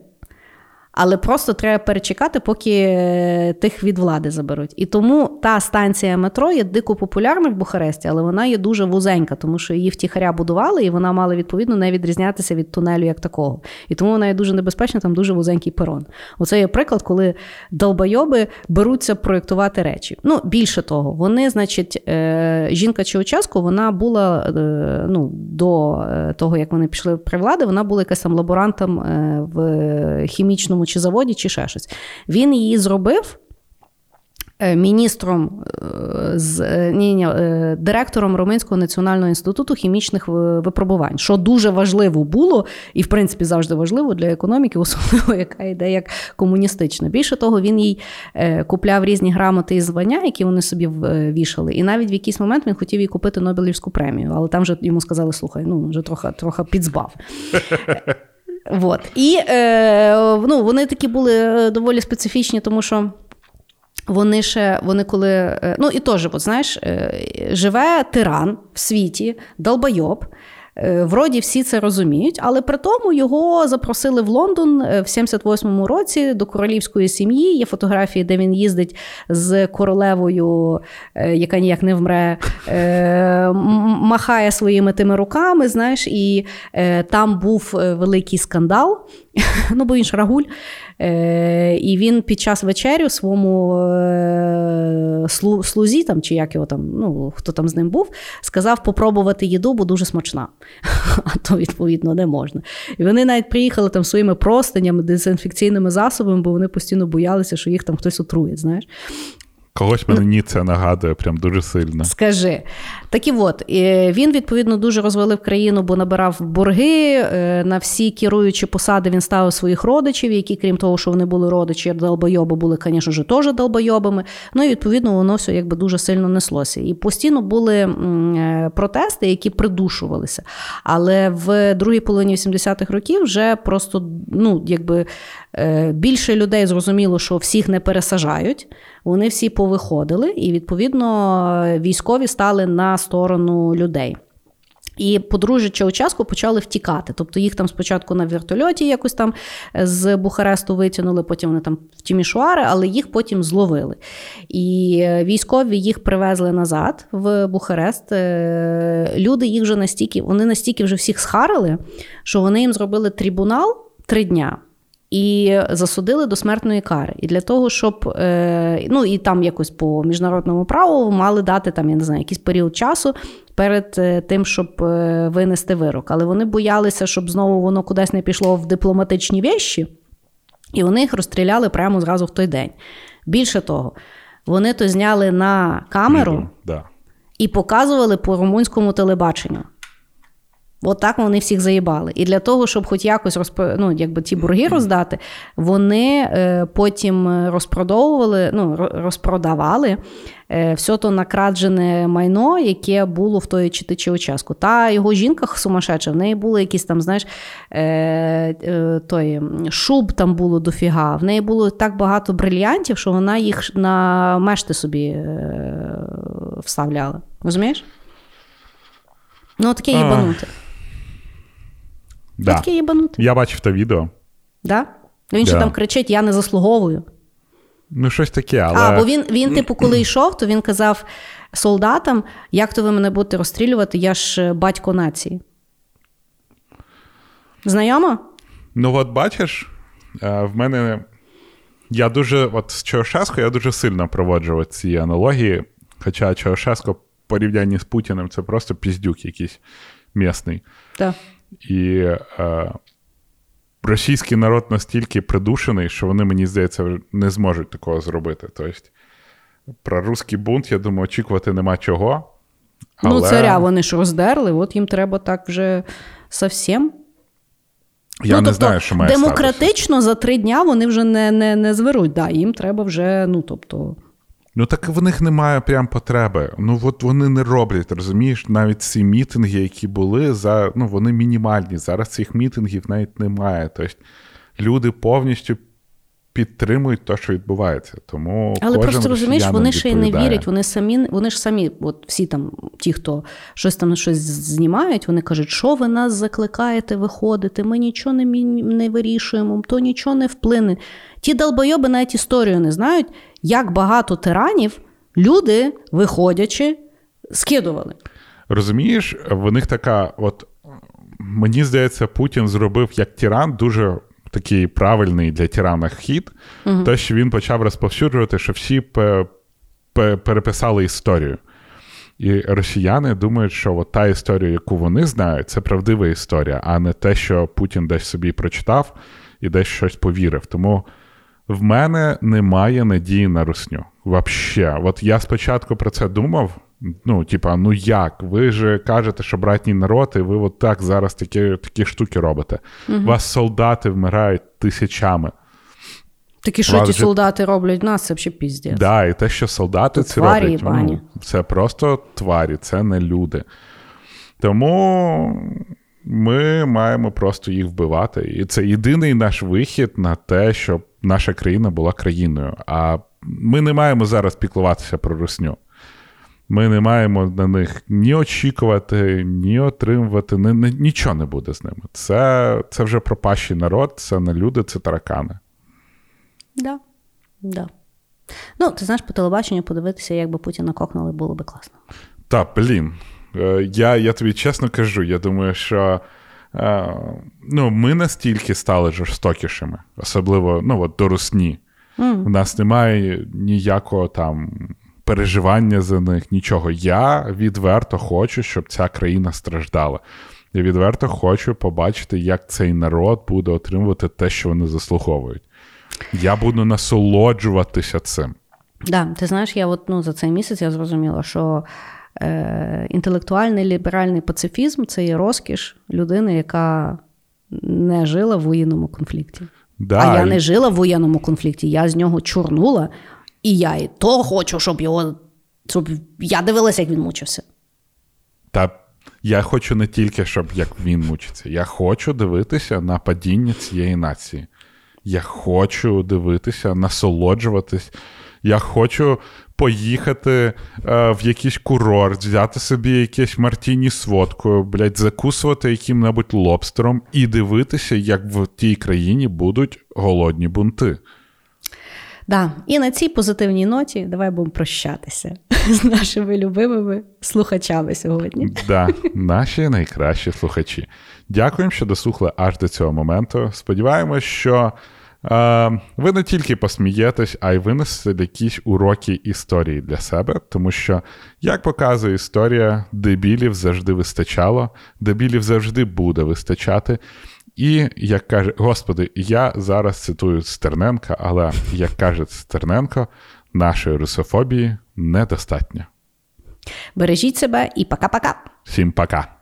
але просто треба перечекати, поки е, тих від влади заберуть. І тому та станція метро є дико популярна в Бухаресті, але вона є дуже вузенька, тому що її втіхаря будували, і вона мала відповідно не відрізнятися від тунелю як такого. І тому вона є дуже небезпечна, там дуже вузенький перон. Оце є приклад, коли долбойоби беруться проєктувати речі. Ну, більше того, вони, значить, е, жінка чи участку, вона була е, ну, до того, як вони пішли при влади, вона була якась там лаборантом в хімічному чи заводі, чи ще щось. Він її зробив. Е, міністром е, з е, ні, ні, директором Румунського національного інституту хімічних випробувань, що дуже важливо було, і в принципі завжди важливо для економіки, особливо яка йде як комуністична. Більше того, він їй купляв різні грамоти і звання, які вони собі вішали. І навіть в якийсь момент він хотів їй купити Нобелівську премію, але там вже йому сказали: слухай, ну вже трохи трохи підзбав. Вот. І е, ну, вони такі були е, доволі специфічні, тому що. Вони ще, вони коли. Е, ну і теж, от знаєш, е, живе тиран в світі, долбойоб, вроді всі це розуміють, але при тому його запросили в Лондон е, в 78-му році до королівської сім'ї. Є фотографії, де він їздить з королевою, е, яка ніяк не вмре, махає своїми тими руками. Знаєш, і там був великий скандал. Ну, бо він ж рагуль. Е, І він під час вечерю своєму е, слузі, там, чи як його там, ну, хто там з ним був, сказав попробувати їду, бо дуже смачна. А то, відповідно, не можна. І вони навіть приїхали там своїми простинями, дезінфекційними засобами, бо вони постійно боялися, що їх там хтось отрує. знаєш. Когось мені це нагадує прям дуже сильно. Скажи. Так і от, він, відповідно, дуже розвалив країну, бо набирав борги. Е, на всі керуючі посади він ставив своїх родичів, які, крім того, що вони були родичі, долбойоби, були, звісно ж, теж долбойобами. Ну і відповідно воно все якби дуже сильно неслося. І постійно були е, протести, які придушувалися. Але в другій половині 80-х років вже просто ну, якби більше людей зрозуміло, що всіх не пересажають. Вони всі повиходили, і відповідно військові стали на сторону людей. І подружжя Чаучаску почали втікати. Тобто їх там спочатку на вертольоті якось там з Бухаресту витягнули, потім вони там в Тімішуари, але їх потім зловили. І військові їх привезли назад в Бухарест. Е, люди їх вже настільки, вони настільки вже всіх схарили, що вони їм зробили трибунал три дня і засудили до смертної кари. І для того, щоб е, ну і там якось по міжнародному праву мали дати там, я не знаю, якийсь період часу перед е, тим, щоб е, винести вирок. Але вони боялися, щоб знову воно кудись не пішло в дипломатичні вещі, і вони їх розстріляли прямо зразу в той день. Більше того, вони то зняли на камеру да. і показували по румунському телебаченню. От так вони всіх заїбали. І для того, щоб хоч якось розп... ну, якби ті борги роздати, вони е, потім розпродовували, ну, розпродавали е, все то накраджене майно, яке було в той чи чи участку. Та його жінка сумасшедша, в неї були якісь там, знаєш, е, е, той, шуб там було дофіга. В неї було так багато брильянтів, що вона їх на мешти собі е, вставляла. Розумієш? Ну, таке їбануте. Да. Таке їбанути. Я бачив те відео. Да? Він да. ще там кричить: Я не заслуговую. Ну, щось таке, але. А, бо він, він, типу, коли йшов, то він казав солдатам: як то ви мене будете розстрілювати, я ж е, батько нації. Знайомо? Ну, от бачиш, е, в мене. Я дуже, от з Чаушеско я дуже сильно проводжу ці аналогії. Хоча Чаушеско в порівнянні з Путіним це просто піздюк якийсь місний. Так. І е, російський народ настільки придушений, що вони, мені здається, не зможуть такого зробити. Тобто, про русський бунт, я думаю, очікувати нема чого. Але... Ну, царя вони ж роздерли, от їм треба так вже совсем. Я ну, не тобто, знаю, що має демократично статися. за три дня вони вже не не, не зверуть. Да, Їм треба вже, ну тобто. Ну так в них немає прям потреби. Ну от вони не роблять, розумієш, навіть ці мітинги, які були, за ну вони мінімальні. Зараз цих мітингів навіть немає. Тобто люди повністю підтримують те, що відбувається. Тому але кожен просто розумієш, вони ще й не вірять. Вони самі, вони ж самі, от всі там, ті, хто щось там щось знімають, вони кажуть, що ви нас закликаєте виходити, ми нічого не не вирішуємо, то нічого не вплине. Ті долбойоби навіть історію не знають, як багато тиранів люди, виходячи, скидували. Розумієш, в них така, от мені здається, Путін зробив як тиран дуже такий правильний для тирана хід, угу. те, що він почав розповсюджувати, що всі переписали історію. І росіяни думають, що от та історія, яку вони знають, це правдива історія, а не те, що Путін десь собі прочитав і десь щось повірив. Тому в мене немає надії на русню. Вообще. От я спочатку про це думав, Ну, типа, ну як? Ви ж кажете, що братній народ, і ви от так зараз такі такі штуки робите. Угу. Вас солдати вмирають тисячами. Такі що ті солдати роблять нас, це взагалі піздець. Да, і те, що солдати це роблять, ну, це просто тварі, це не люди. Тому ми маємо просто їх вбивати. І це єдиний наш вихід на те, щоб наша країна була країною. А ми не маємо зараз піклуватися про русню. Ми не маємо на них ні очікувати, ні отримувати, ні, ні, нічого не буде з ними. Це це вже пропащий народ, це не люди, це таракани. Да. Да. Ну, ти знаєш, по телебаченню подивитися, як би Путіна кокнули, було би класно. Так, блін. Е, я я тобі чесно кажу, я думаю, що е, ну, ми настільки стали жорстокішими, особливо ну, от, до русні. Mm. У нас немає ніякого там переживання за них, нічого. Я відверто хочу, щоб ця країна страждала. Я відверто хочу побачити, як цей народ буде отримувати те, що вони заслуговують. Я буду насолоджуватися цим. Да, ти знаєш, я от, ну, за цей місяць я зрозуміла, що е, інтелектуальний ліберальний пацифізм це є розкіш людини, яка не жила в воєнному конфлікті. Да. А я не жила в воєнному конфлікті, я з нього чорнула, і я і то хочу, щоб його. Щоб я дивилася, як він мучився. Та я хочу не тільки, щоб як він мучиться. Я хочу дивитися на падіння цієї нації. Я хочу дивитися, насолоджуватись. Я хочу поїхати е, в якийсь курорт, взяти собі якесь мартіні з водкою, блядь, закусувати яким-небудь лобстером і дивитися, як в тій країні будуть голодні бунти. Да. І на цій позитивній ноті давай будемо прощатися з нашими любимими слухачами сьогодні. Да, Наші найкращі слухачі. Дякуємо, що дослухали аж до цього моменту. Сподіваємось, що е, ви не тільки посмієтесь, а й винесете якісь уроки історії для себе, тому що, як показує історія, дебілів завжди вистачало, дебілів завжди буде вистачати. І як каже, господи, я зараз цитую Стерненка, але як каже Стерненко, нашої русофобії недостатньо. Бережіть себе і пока-пока. Всім пока.